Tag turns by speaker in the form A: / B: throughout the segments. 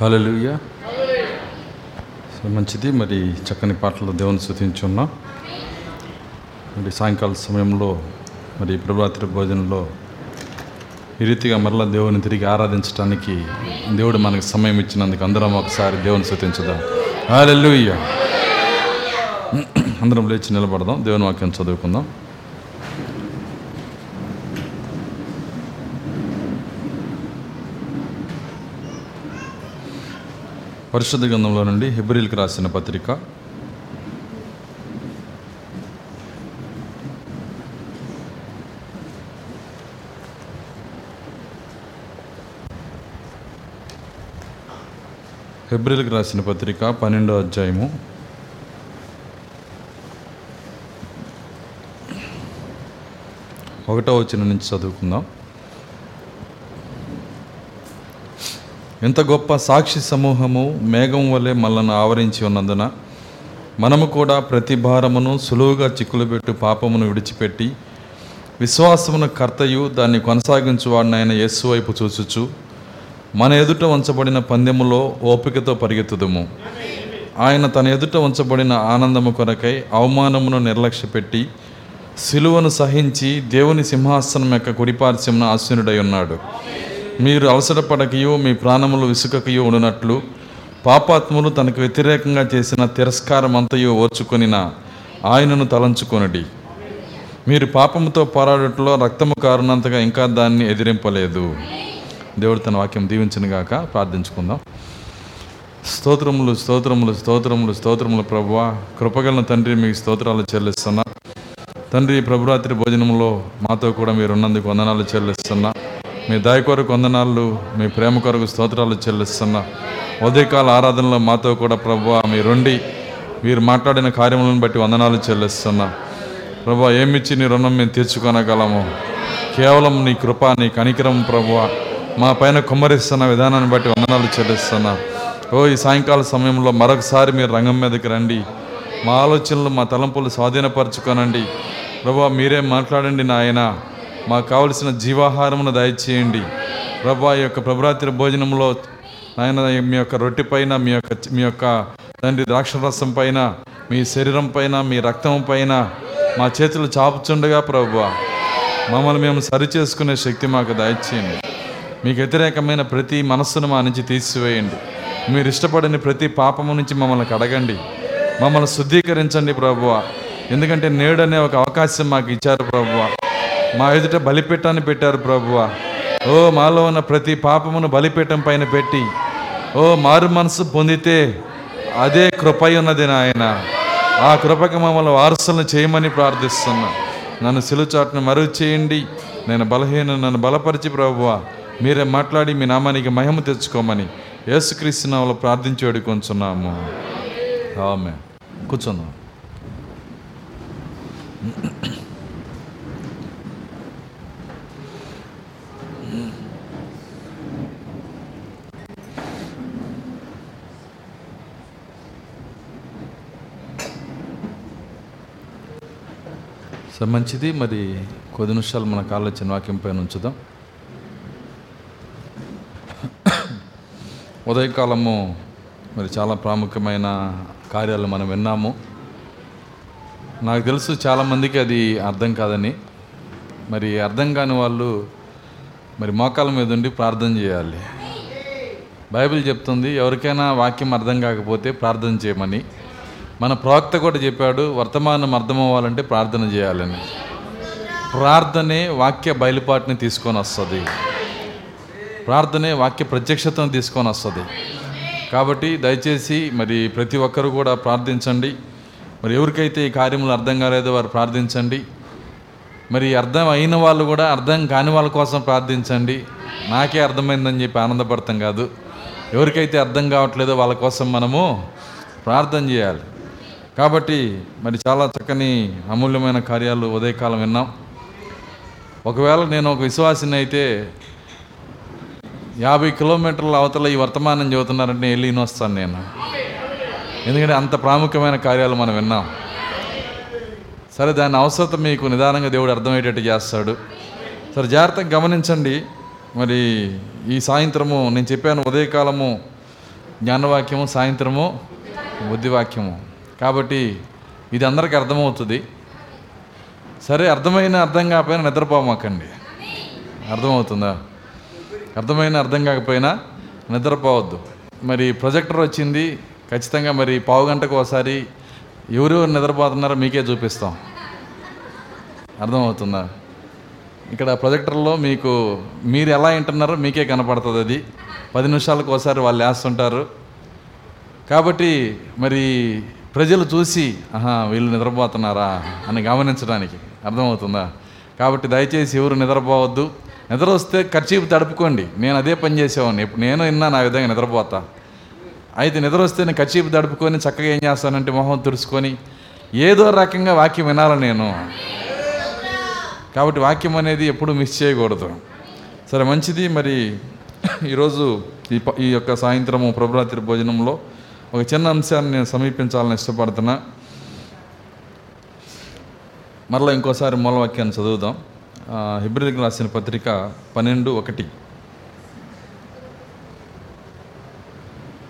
A: హల్లెలూయా. So మంచిది. మరి చక్కని పాటలు దేవుని శృతించున్నాం మరి సాయంకాల సమయంలో మరి ప్రభాతి భోజనంలో ఈ రీతిగా మరలా దేవుని తిరిగి ఆరాధించడానికి దేవుడు మనకు సమయం ఇచ్చినందుకు అందరం ఒకసారి దేవుని శృతించుదాం హల్లెలూయా. అందరం లేచి నిలబడదాం. దేవుని వాక్యం చదువుకుందాం. పరిశుద్ధ గ్రంథంలో నుండి హెబ్రిల్కి రాసిన పత్రిక. హెబ్రిల్కి రాసిన పత్రిక పన్నెండో అధ్యాయము. ఒకటో వచ్చిన నుంచి చదువుకుందాం. ఇంత గొప్ప సాక్షి సమూహము మేఘం వలె మనల్ని ఆవరించి ఉన్నందున మనము కూడా ప్రతి భారమును సులువుగా చిక్కులుపెట్టు పాపమును విడిచిపెట్టి విశ్వాసమును కర్తయు దాన్ని కొనసాగించువాడినైన యేసు వైపు చూచుచు మన ఎదుట ఉంచబడిన పందెములో ఓపికతో పరిగెత్తుదుము. ఆయన తన ఎదుట ఉంచబడిన ఆనందము కొరకై అవమానమును నిర్లక్ష్యపెట్టి సిలువను సహించి దేవుని సింహాసనం యొక్క కుడిపార్శ్వమున ఆసీనుడై ఉన్నాడు. మీరు అవసరపడకయో మీ ప్రాణములు విసుకకయో ఉన్నట్లు పాపాత్ములు తనకు వ్యతిరేకంగా చేసిన తిరస్కారం అంతయో ఓర్చుకొనిన ఆయనను తలంచుకొనడి. మీరు పాపముతో పోరాడట్లో రక్తము కారణంతగా ఇంకా దాన్ని ఎదిరింపలేదు. దేవుడు తన వాక్యం దీవించిన గాక ప్రార్థించుకుందాం. స్తోత్రములు స్తోత్రములు స్తోత్రములు స్తోత్రములు ప్రభువ కృపగలన తండ్రి మీకు స్తోత్రాలు చెల్లిస్తున్నా. తండ్రి ప్రభురాత్రి భోజనంలో మాతో కూడా మీరు ఉన్నందుకు వందనాలు చెల్లిస్తున్నా. మీ దయ కొరకు వందనాలు మీ ప్రేమ కొరకు స్తోత్రాలు చెల్లిస్తున్నా ఉదయకాల ఆరాధనలో మాతో కూడా ప్రభువ మీరుండి మీరు మాట్లాడిన కార్యములను బట్టి వందనాలు చెల్లిస్తున్నా. ప్రభు ఏమిచ్చి నీ రుణం మేము తీర్చుకొనగలము? కేవలం నీ కృప నీ కనికరం ప్రభు మా పైన కుమ్మరిస్తున్న విధానాన్ని బట్టి వందనాలు చెల్లిస్తున్నా. ఓ ఈ సాయంకాల సమయంలో మరొకసారి మీరు రంగం మీదకి రండి. మా ఆలోచనలు మా తలంపులు స్వాధీనపరచుకోనండి. ప్రభా మీరే మాట్లాడండి నాయనా. మాకు కావలసిన జీవాహారమును దయచేయండి. ప్రభా ఈ యొక్క ప్రభరాత్రి భోజనంలో నాయన మీ యొక్క రొట్టె పైన మీ యొక్క మీ యొక్క తండ్రి ద్రాక్షరసం పైన మీ శరీరం పైన మీ రక్తం పైన మా చేతులు చాపుచుండగా ప్రభు మమ్మల్ని మేము సరిచేసుకునే శక్తి మాకు దయచేయండి. మీకు వ్యతిరేకమైన ప్రతి మనస్సును మా నుంచి తీసివేయండి. మీరు ఇష్టపడని ప్రతి పాపము నుంచి మమ్మల్ని కడగండి. మమ్మల్ని శుద్ధీకరించండి ప్రభువ ఎందుకంటే నేడనే ఒక అవకాశం మాకు ఇచ్చారు ప్రభువ మా ఎదుట బలిపీఠాన్ని పెట్టారు ప్రభువ. ఓ మాలో ఉన్న ప్రతి పాపమును బలిపీఠం పైన పెట్టి ఓ మారు మనసు పొందితే అదే కృపై ఉన్నది నాయన. ఆ కృపకి మమ్మల్ని వారసులను చేయమని ప్రార్థిస్తున్నా. నన్ను సిలుచాట్ను మరుగు చేయండి నేను బలహీన నన్ను బలపరిచి ప్రభువ మీరే మాట్లాడి మీ నామానికి మహిమ తెచ్చుకోమని యేసుక్రీస్తు నామములో ప్రార్థించేడు కొంచున్నాము ఆమె కూర్చున్నాం సో మంచిది. మరి కొద్ది నిమిషాలు మన కాళ్ళు చిన్న వాక్యం పైన ఉంచుదాం. ఉదయకాలము మరి చాలా ప్రాముఖ్యమైన కార్యాలు మనం విన్నాము. నాకు తెలుసు చాలామందికి అది అర్థం కాదని. మరి అర్థం కాని వాళ్ళు మరి మోకాల మీద ఉండి ప్రార్థన చేయాలి. బైబిల్ చెప్తుంది ఎవరికైనా వాక్యం అర్థం కాకపోతే ప్రార్థన చేయమని. మన ప్రవక్త కూడా చెప్పాడు వర్తమానం అర్థమవ్వాలంటే ప్రార్థన చేయాలని. ప్రార్థనే వాక్య బయలుపాటుని తీసుకొని వస్తుంది. ప్రార్థనే వాక్య ప్రత్యక్షతను తీసుకొని వస్తుంది. కాబట్టి దయచేసి మరి ప్రతి ఒక్కరు కూడా ప్రార్థించండి. మరి ఎవరికైతే ఈ కార్యములు అర్థం కాలేదో వారు ప్రార్థించండి. మరి అర్థం అయిన వాళ్ళు కూడా అర్థం కాని వాళ్ళ కోసం ప్రార్థించండి. నాకే అర్థమైందని చెప్పి ఆనందపడతాం కాదు. ఎవరికైతే అర్థం కావట్లేదో వాళ్ళ కోసం మనము ప్రార్థన చేయాలి. కాబట్టి మరి చాలా చక్కని అమూల్యమైన కార్యాలు ఉదయకాలం విన్నాం. ఒకవేళ నేను ఒక విశ్వాసిని అయితే యాభై కిలోమీటర్ల అవతల ఈ వర్తమానం చదువుతున్నారంటే వెళ్ళి వస్తాను నేను. ఎందుకంటే అంత ప్రాముఖ్యమైన కార్యాలు మనం విన్నాం. సరే దాని అవసరత మీకు నిదానంగా దేవుడు అర్థమయ్యేటట్టు చేస్తాడు. సరే జాగ్రత్తగా గమనించండి. మరి ఈ సాయంత్రము నేను చెప్పాను ఉదయకాలము జ్ఞానవాక్యము సాయంత్రము బుద్ధివాక్యము. కాబట్టి ఇది అందరికీ అర్థమవుతుంది. సరే అర్థమైన అర్థం కాకపోయినా నిద్రపోమాకండి అర్థమవుతుందా? అర్థమైన అర్థం కాకపోయినా నిద్రపోవద్దు. మరి ప్రొజెక్టర్ వచ్చింది ఖచ్చితంగా మరి పావు గంటకు ఒకసారి ఎవరెవరు నిద్రపోతున్నారో మీకే చూపిస్తాం. అర్థమవుతుందా? ఇక్కడ ప్రొజెక్టర్లో మీకు మీరు ఎలా వింటున్నారో మీకే కనపడుతుంది అది. పది నిమిషాలకు ఒకసారి వాళ్ళు వేస్తుంటారు కాబట్టి మరి ప్రజలు చూసి ఆహా వీళ్ళు నిద్రపోతున్నారా? అని గమనించడానికి అర్థమవుతుందా? కాబట్టి దయచేసి ఎవరు నిద్రపోవద్దు. నిద్ర వస్తే ఖర్చీపు తడుపుకోండి. నేను అదే పని చేసేవాడిని. ఇప్పుడు నేను విన్నా నా విధంగా నిద్రపోతా. అయితే నిద్ర వస్తే నేను ఖర్చీపు తడుపుకొని చక్కగా ఏం చేస్తానంటే మొహం తుడుచుకొని ఏదో రకంగా వాక్యం వినాలి నేను. కాబట్టి వాక్యం అనేది ఎప్పుడు మిస్ చేయకూడదు. సరే మంచిది. మరి ఈరోజు ఈ ప- ఈ యొక్క సాయంత్రము ప్రభురాత్రి భోజనంలో ఒక చిన్న అంశాన్ని నేను సమీపించాలని ఇష్టపడుతున్నా. మరలా ఇంకోసారి మూలవాక్యాన్ని చదువుదాం. ఆ, రాసిన పత్రిక పన్నెండు ఒకటి.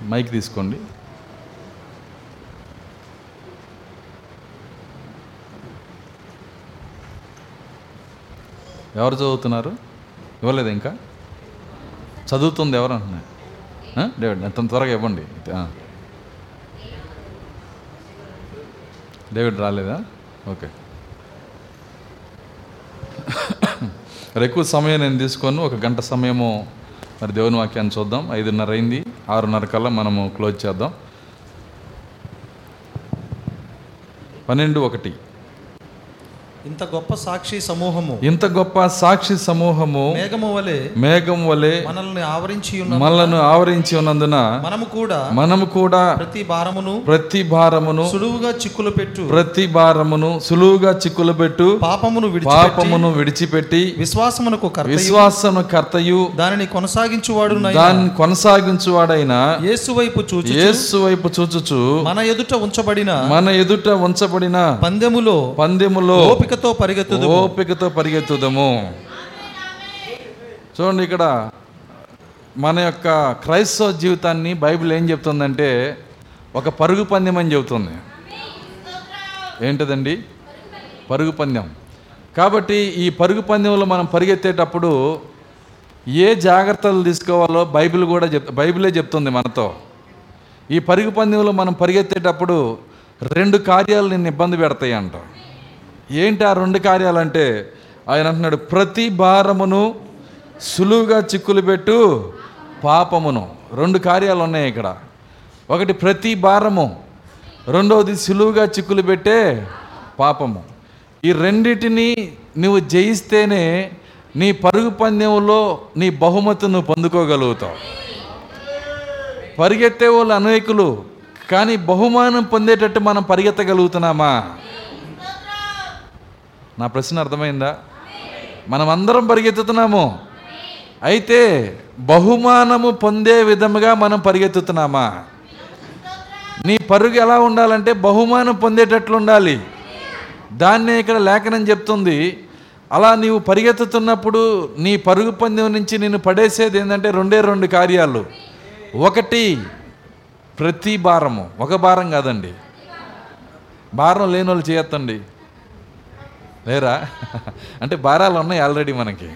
A: మైక్ తీసుకోండి. ఎవరు చదువుతున్నారు? ఇవ్వలేదు ఇంకా? చదువుతుంది ఎవరు అంటున్నాయి డేవిడ్ అంత త్వరగా ఇవ్వండి. డేవిడ్ రాలేదా? ఓకే. మరి ఎక్కువ సమయం నేను తీసుకొని ఒక గంట సమయము మరి దేవుని వాక్యాన్ని చూద్దాం. ఐదున్నర అయింది. ఆరున్నర కల్లా మనము క్లోజ్ చేద్దాం. పన్నెండు ఒకటి.
B: ఇంత గొప్ప సాక్షి సమూహము.
A: ఇంత గొప్ప సాక్షి సమూహము
B: మేఘము వలె
A: మేఘం వలె
B: మనల్ని ఆవరించి ఉన్న
A: మనలను ఆవరించి ఉన్నందున
B: మనము కూడా
A: మనము కూడా
B: ప్రతి భారమును
A: ప్రతి భారమును
B: సులువుగా చిక్కులు పెట్టు.
A: ప్రతి భారమును సులువుగా చిక్కులు పెట్టు.
B: పాపమును విడిచిపెట్టి
A: పాపమును విడిచిపెట్టి
B: విశ్వాసమునకు కర్తయు.
A: విశ్వాసను కర్తయు.
B: దానిని కొనసాగించువాడు
A: దాన్ని కొనసాగించువాడైన
B: యేసు వైపు చూచి
A: యేసు వైపు చూచుచు
B: మన ఎదుట ఉంచబడిన
A: మన ఎదుట ఉంచబడిన
B: పందెములో
A: పందెములో
B: ఓపికతో పరిగెత్తు
A: ఓపికతో పరిగెత్తుదము. చూడండి ఇక్కడ మన యొక్క క్రైస్తవ జీవితాన్ని బైబిల్ ఏం చెప్తుందంటే ఒక పరుగు పందెం అని చెబుతుంది. ఏంటిదండి? పరుగు పందెం. కాబట్టి ఈ పరుగు పందెంలో మనం పరిగెత్తేటప్పుడు ఏ జాగ్రత్తలు తీసుకోవాలో బైబిల్ కూడా చెప్ బైబిలే చెప్తుంది మనతో. ఈ పరుగు పందెంలో మనం పరిగెత్తేటప్పుడు రెండు కార్యాలు నిన్ను ఇబ్బంది పెడతాయి అంట ఏంటి ఆ రెండు కార్యాలంటే? ఆయన అంటున్నాడు ప్రతి భారమును సులువుగా చిక్కులు పెట్టు పాపమును. రెండు కార్యాలు ఉన్నాయి ఇక్కడ. ఒకటి ప్రతి భారము రెండవది సులువుగా చిక్కులు పెట్టే పాపము. ఈ రెండిటిని నువ్వు జయిస్తేనే నీ పరుగు పందెంలో నీ బహుమతి నువ్వు పొందుకోగలుగుతావు. పరిగెత్తే వాళ్ళు అనేకులు కానీ బహుమానం పొందేటట్టు మనం పరిగెత్తగలుగుతున్నామా? నా ప్రశ్న అర్థమైందా? మనం అందరం పరిగెత్తుతున్నాము. అయితే బహుమానము పొందే విధముగా మనం పరిగెత్తుతున్నామా? నీ పరుగు ఎలా ఉండాలంటే బహుమానం పొందేటట్లు ఉండాలి. దాన్నే ఇక్కడ లేఖనం చెప్తుంది. అలా నీవు పరిగెత్తుతున్నప్పుడు నీ పరుగు పందెం నుంచి నేను పడేసేది ఏంటంటే రెండే రెండు కార్యాలు. ఒకటి ప్రతి భారము. ఒక భారం కాదండి. భారం లేని వాళ్ళు చేయొద్దండి. లేరా? అంటే భారాలు ఉన్నాయి ఆల్రెడీ మనకి.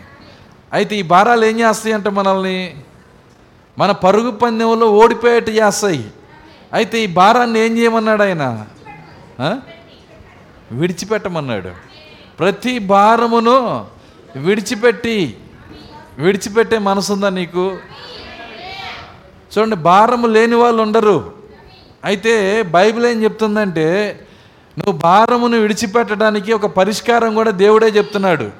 A: అయితే ఈ భారాలు ఏం చేస్తాయి అంటే మనల్ని మన పరుగు పందెంలో ఓడిపోయేట్టు చేస్తాయి. అయితే ఈ భారాన్ని ఏం చేయమన్నాడు ఆయన? విడిచిపెట్టమన్నాడు. ప్రతి భారమును విడిచిపెట్టి విడిచిపెట్టే మనసుందా నీకు? చూడండి భారము లేని వాళ్ళు ఉండరు. అయితే బైబిల్ ఏం చెప్తుందంటే నువ్వు భారమును విడిచిపెట్టడానికి ఒక పరిష్కారం కూడా దేవుడే చెప్తున్నాడు.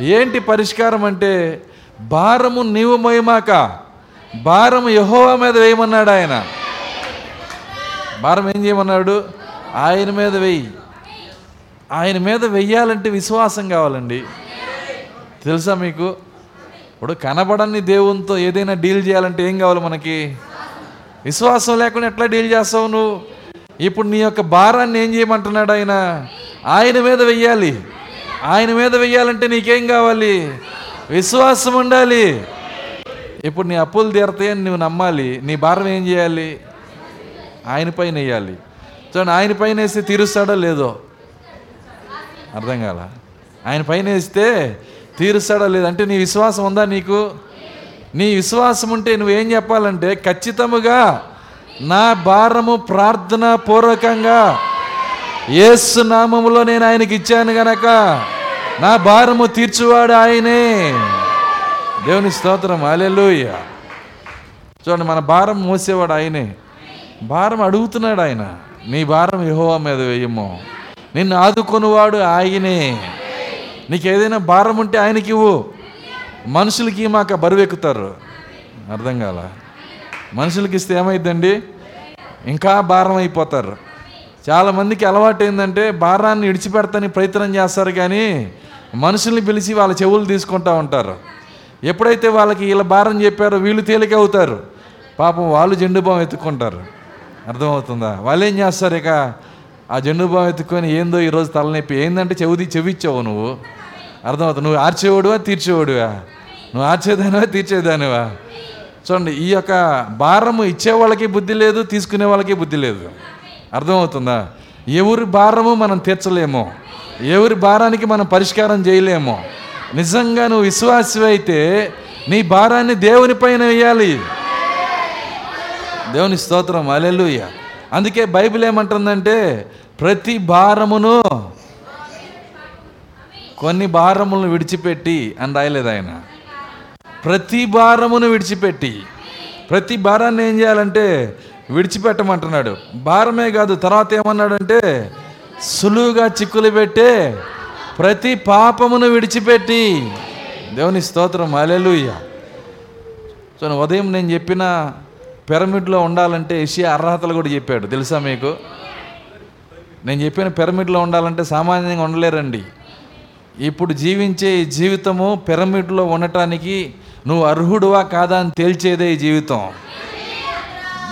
A: ఏంటి పరిష్కారం అంటే భారము నీవు మోయమాక భారం యహోవా మీద వేయమన్నాడు ఆయన. భారం ఏం చేయమన్నాడు? ఆయన మీద వెయ్యి ఆయన మీద వెయ్యాలంటే విశ్వాసం కావాలండి. తెలుసా మీకు? ఇప్పుడు కనబడని దేవునితో ఏదైనా డీల్ చేయాలంటే ఏం కావాలి మనకి? విశ్వాసం లేకుండా ఎట్లా డీల్ చేస్తావు నువ్వు? ఇప్పుడు నీ యొక్క భారాన్ని ఏం చేయమంటున్నాడు ఆయన? ఆయన మీద వెయ్యాలి. ఆయన మీద వెయ్యాలంటే నీకేం కావాలి? విశ్వాసం ఉండాలి. ఇప్పుడు నీ అప్పులు తీరతాయని నువ్వు నమ్మాలి. నీ భారం ఏం చేయాలి? ఆయన పైన వేయాలి. చూడండి ఆయన పైన వేస్తే తీరుస్తాడో లేదో? అర్థం కాల? ఆయన పైన వేస్తే తీరుస్తాడో లేదో? అంటే నీ విశ్వాసం ఉందా నీకు? నీ విశ్వాసం ఉంటే నువ్వేం చెప్పాలంటే ఖచ్చితముగా నా భారము ప్రార్థన పూర్వకంగా ఏసు నామములో నేను ఆయనకి ఇచ్చాను గనక నా భారము తీర్చువాడు ఆయనే. దేవుని స్తోత్రం. అలెలుయ్య చూడండి మన భారం మోసేవాడు ఆయనే. భారం అడుగుతున్నాడు ఆయన. నీ భారం యహోవా మీద వేయము. నిన్ను ఆదుకొనివాడు ఆయనే. నీకు ఏదైనా భారం ఉంటే ఆయనకి ఇవ్వు మనుషులకి మాక బరువెక్కుతారు. అర్థం కాల? మనుషులకి ఇస్తే ఏమైందండి ఇంకా భారం అయిపోతారు చాలామందికి అలవాటు ఏంటంటే భారాన్ని విడిచిపెడతాని ప్రయత్నం చేస్తారు కానీ మనుషుల్ని పిలిచి వాళ్ళ చెవులు తీసుకుంటా ఉంటారు. ఎప్పుడైతే వాళ్ళకి వీళ్ళ భారం చెప్పారో వీళ్ళు తేలిక అవుతారు. పాపం వాళ్ళు జెండు బాం ఎత్తుకుంటారు అర్థమవుతుందా? వాళ్ళు ఏం చేస్తారు ఇక? ఆ జెండు బాం ఎత్తుకొని ఏందో ఈరోజు తలనొప్పి ఏందంటే చెవిది చెవిచ్చావు నువ్వు. అర్థమవుతుంది? నువ్వు ఆర్చేవాడువా తీర్చేవాడువా? నువ్వు ఆర్చేదానివా తీర్చేదానివా? చూడండి ఈ యొక్క భారము ఇచ్చే వాళ్ళకి బుద్ధి లేదు తీసుకునే వాళ్ళకి బుద్ధి లేదు. అర్థమవుతుందా? ఎవరి భారము మనం తీర్చలేము. ఎవరి భారానికి మనం పరిష్కారం చేయలేము. నిజంగా నువ్వు విశ్వాసమైతే నీ భారాన్ని దేవుని పైన వేయాలి. దేవుని స్తోత్రం అలెలుయ్య అందుకే బైబిల్ ఏమంటుందంటే ప్రతి భారమును కొన్ని భారములను విడిచిపెట్టి అని రాయలేదు ఆయన. ప్రతి భారమును విడిచిపెట్టి ప్రతి భారాన్ని ఏం చేయాలంటే విడిచిపెట్టమంటున్నాడు. భారమే కాదు తర్వాత ఏమన్నాడంటే సులువుగా చిక్కులు పెట్టే ప్రతి పాపమును విడిచిపెట్టి. దేవుని స్తోత్రం అలెలుయ్య సో ఉదయం నేను చెప్పిన పిరమిడ్లో ఉండాలంటే ఏషియా అర్హతలు కూడా చెప్పాడు. తెలుసా మీకు? నేను చెప్పిన పిరమిడ్లో ఉండాలంటే సామాన్యంగా ఉండలేరండి. ఇప్పుడు జీవించే ఈ జీవితము పిరమిడ్లో ఉండటానికి నువ్వు అర్హుడువా కాదా అని తేల్చేదే ఈ జీవితం.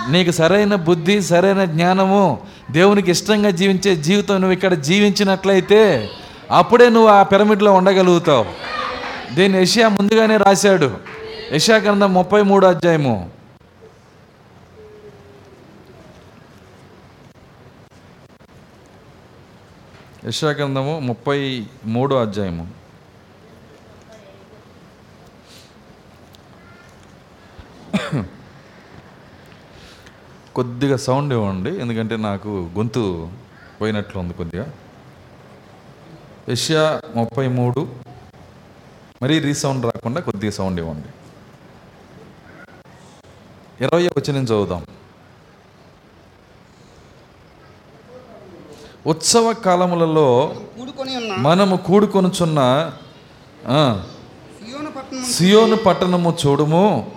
A: నీకు సరైన బుద్ధి సరైన జ్ఞానము దేవునికి ఇష్టంగా జీవించే జీవితం నువ్వు ఇక్కడ జీవించినట్లయితే అప్పుడే నువ్వు ఆ పిరమిడ్లో ఉండగలుగుతావు. దీన్ని యషియా ముందుగానే రాశాడు. యషియా గ్రంథం ముప్పై మూడు అధ్యాయము. యశా గ్రంథము ముప్పై మూడో అధ్యాయము. కొద్దిగా సౌండ్ ఇవ్వండి ఎందుకంటే నాకు గొంతు పోయినట్లు ఉంది కొద్దిగా. యష్యా ముప్పై మూడు. మరీ రీసౌండ్ రాకుండా కొద్దిగా సౌండ్ ఇవ్వండి. ఇరవై వచ్చిన చదువుదాం. ఉత్సవ కాలములలో మనము కూడుకొనుచున్న
C: సియోను
A: పట్టణము చూడుము.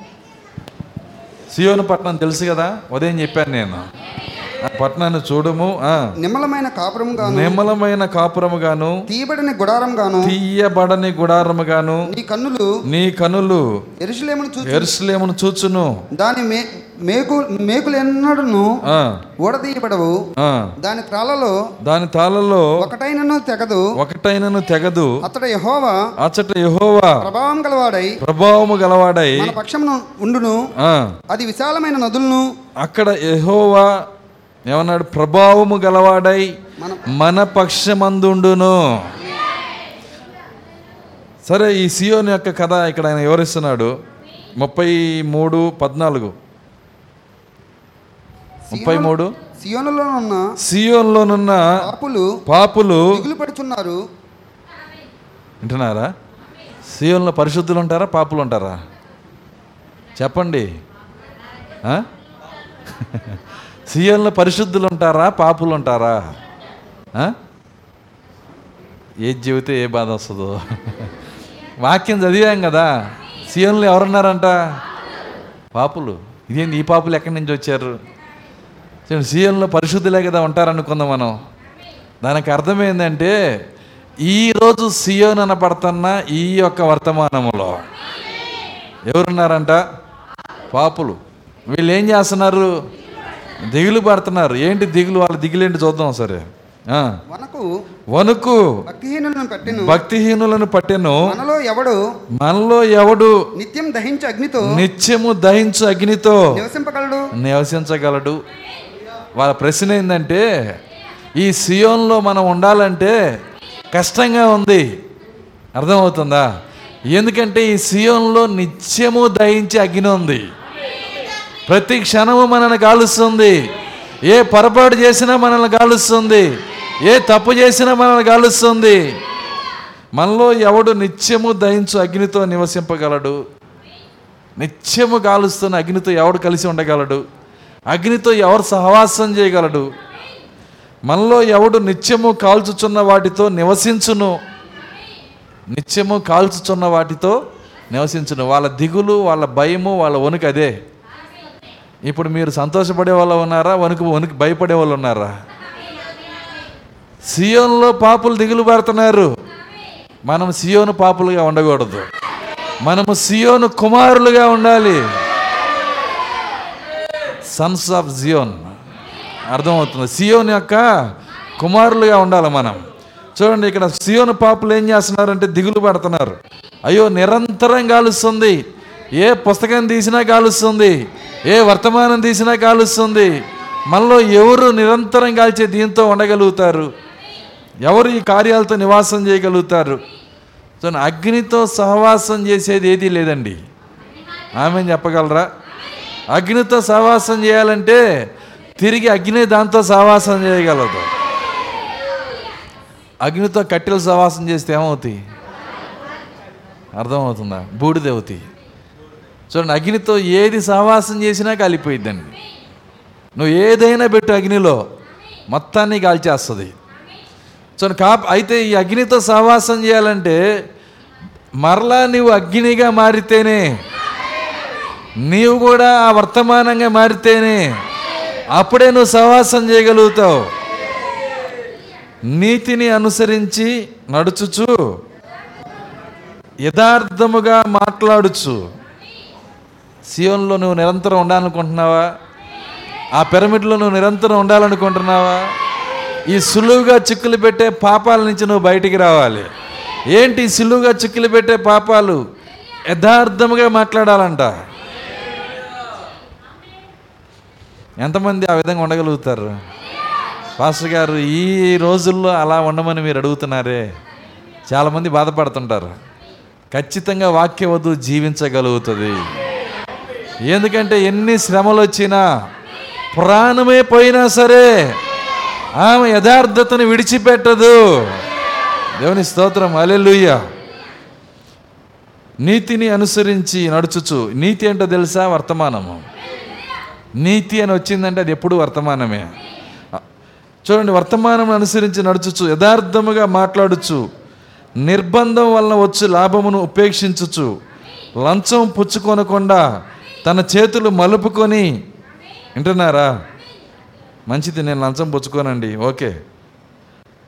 A: సియోను పట్టణం తెలుసు కదా? ఉదయం చెప్పాను నేను. ఆ పట్టణాన్ని చూడుము ఆ,
C: నిమ్మలమైన కాపురం గాను
A: నిమ్మలమైన కాపురముగాను
C: తీయబడిన గుడారం గాను
A: తీయబడని గుడారముగాను
C: నీ కన్నులు
A: నీ కనులు
C: ఎరుసలేమును చూచు
A: ఎరుసలేమును చూచును.
C: దాని మేకు మేకులు ఎన్నడను ఊడదీయబడవు. దాని త్రాలలో
A: దాని తాళలో
C: ఒకటైనను తెగదు.
A: ఒకటైనను తెగదు.
C: అతడు యహోవా
A: అచ్చట యెహోవా
C: ప్రభావం గలవాడై
A: ప్రభావము గలవాడై
C: మన పక్షమును ఉండును. అది విశాలమైన నదులను
A: అక్కడ యెహోవా ఏమన్నాడు? ప్రభావము గలవాడై
C: మన
A: మన పక్షమందుండును సరే ఈ సియోని యొక్క కథ ఇక్కడ ఆయన వివరిస్తున్నాడు. ముప్పై మూడు పద్నాలుగు. ముప్పై మూడు.
C: సియోనులో ఉన్న
A: సియోన్లోనున్న
C: పాపులు
A: పాపులు
C: దిగులు పడుచున్నారు
A: వింటున్నారా? సియోన్లో పరిశుద్ధులు ఉంటారా? పాపులు ఉంటారా? చెప్పండి? సియోన్లో పరిశుద్ధులు ఉంటారా? పాపులు ఉంటారా? ఏది చెబితే ఏ బాధ వస్తుందో. వాక్యం చదివాం కదా. సియోన్లో ఎవరున్నారంట? పాపులు. ఇదేంది? ఈ పాపులు ఎక్కడి నుంచి వచ్చారు? సీఎంలో పరిశుద్ధులే కదా ఉంటారనుకుందాం మనం. దానికి అర్థం ఏంటంటే ఈరోజు సియోన్ అనబడుతున్న ఈ యొక్క వర్తమానములో. ఎవరున్నారంట? పాపులు. వీళ్ళు ఏం చేస్తున్నారు? దిగులు పడుతున్నారు. ఏంటి దిగులు? వాళ్ళ దిగులేంటి చూద్దాం సరే ఆ,
C: వనకు భక్తిహీనులను పట్టెను. మనలో ఎవడు?
A: మనలో ఎవడు?
C: నిత్యం దహించు అగ్నితో.
A: నిత్యము దహించు అగ్నితో.
C: నివసింపగలడు?
A: నివసించగలడు. వాళ్ళ ప్రశ్న ఏంటంటే ఈ సియోన్లో మనం ఉండాలంటే కష్టంగా ఉంది. అర్థమవుతుందా? ఎందుకంటే ఈ సియోన్లో నిత్యము దహించే అగ్ని ఉంది. ప్రతి క్షణము మనల్ని కాలుస్తుంది. ఏ పొరపాటు చేసినా మనల్ని కాలుస్తుంది. ఏ తప్పు చేసినా మనల్ని కాలుస్తుంది. మనలో ఎవడు నిత్యము దహించు అగ్నితో నివసింపగలడు? నిత్యము కాలుస్తున్న అగ్నితో ఎవడు కలిసి ఉండగలడు? అగ్నితో ఎవరు సహవాసం చేయగలడు? మనలో ఎవడు నిత్యము కాల్చుచున్న వాటితో నివసించును? నిత్యము కాల్చుచున్న వాటితో నివసించును. వాళ్ళ దిగులు వాళ్ళ భయము వాళ్ళ వణుకు అదే. ఇప్పుడు మీరు సంతోషపడే వాళ్ళు ఉన్నారా? వణుకు వణుకు భయపడే వాళ్ళు ఉన్నారా? సియోన్లో పాపులు దిగులు పడుతున్నారు. మనం సియోను పాపులుగా ఉండకూడదు. మనము సియోను కుమారులుగా ఉండాలి. సన్స్ ఆఫ్ జియోన్ అర్థమవుతుంది. సియోన్ యొక్క కుమారులుగా ఉండాలి మనం. చూడండి ఇక్కడ సియోను పాపులు ఏం చేస్తున్నారంటే దిగులు పడుతున్నారు. అయ్యో నిరంతరం కాలుస్తుంది ఏ పుస్తకం తీసినా కాలుస్తుంది ఏ వర్తమానం తీసినా కాలుస్తుంది మనలో ఎవరు నిరంతరం కాల్చే దీంతో ఉండగలుగుతారు? ఎవరు ఈ కార్యాలతో నివాసం చేయగలుగుతారు? సో అగ్నితో సహవాసం చేసేది ఏదీ లేదండి. ఆమె చెప్పగలరా? అగ్నితో సహవాసం చేయాలంటే తిరిగి అగ్ని దాంతో సహవాసం చేయగలదు. అగ్నితో కట్టెలు సహవాసం చేస్తే ఏమవుతాయి? అర్థమవుతుందా? బూడిదవుతాయి చూడండి అగ్నితో ఏది సహవాసం చేసినా కాలిపోయిద్దండి. నువ్వు ఏదైనా పెట్టు అగ్నిలో మొత్తాన్ని కాల్చేస్తుంది. చూడండి కా అయితే ఈ అగ్నితో సహవాసం చేయాలంటే మరలా నీవు అగ్నిగా మారితేనే నీవు కూడా ఆ వర్తమానంగా మారితేనే అప్పుడే నువ్వు సహవాసం చేయగలుగుతావు. నీతిని అనుసరించి నడుచుచు. యథార్థముగా మాట్లాడుచు. సియోన్లో నువ్వు నిరంతరం ఉండాలనుకుంటున్నావా? ఆ పిరమిడ్లో నువ్వు నిరంతరం ఉండాలనుకుంటున్నావా? ఈ సులువుగా చిక్కులు పెట్టే పాపాల నుంచి నువ్వు బయటికి రావాలి. ఏంటి సులువుగా చిక్కులు పెట్టే పాపాలు? యథార్థముగా మాట్లాడాలంట. ఎంతమంది ఆ విధంగా ఉండగలుగుతారు? పాస్టర్ గారు ఈ రోజుల్లో అలా ఉండమని మీరు అడుగుతున్నారే. చాలామంది బాధపడుతుంటారు. ఖచ్చితంగా వాక్య వధు జీవించగలుగుతుంది. ఎందుకంటే ఎన్ని శ్రమలు వచ్చినా ప్రాణమే పోయినా సరే ఆమె యథార్థతను విడిచిపెట్టదు. దేవుని స్తోత్రం అలెలుయ్య నీతిని అనుసరించి నడుచుచు. నీతి ఏంటో తెలుసా? వర్తమానము. నీతి అని వచ్చిందంటే అది ఎప్పుడు వర్తమానమే. చూడండి వర్తమానం అనుసరించి నడుచుచు యథార్థముగా మాట్లాడుచు నిర్బంధం వలన వచ్చి లాభమును ఉపేక్షించుచు లంచం పుచ్చుకొనకుండా తన చేతులు మలుపుకొని వింటున్నారా? మంచిది నేను లంచం పుచ్చుకోనండి ఓకే.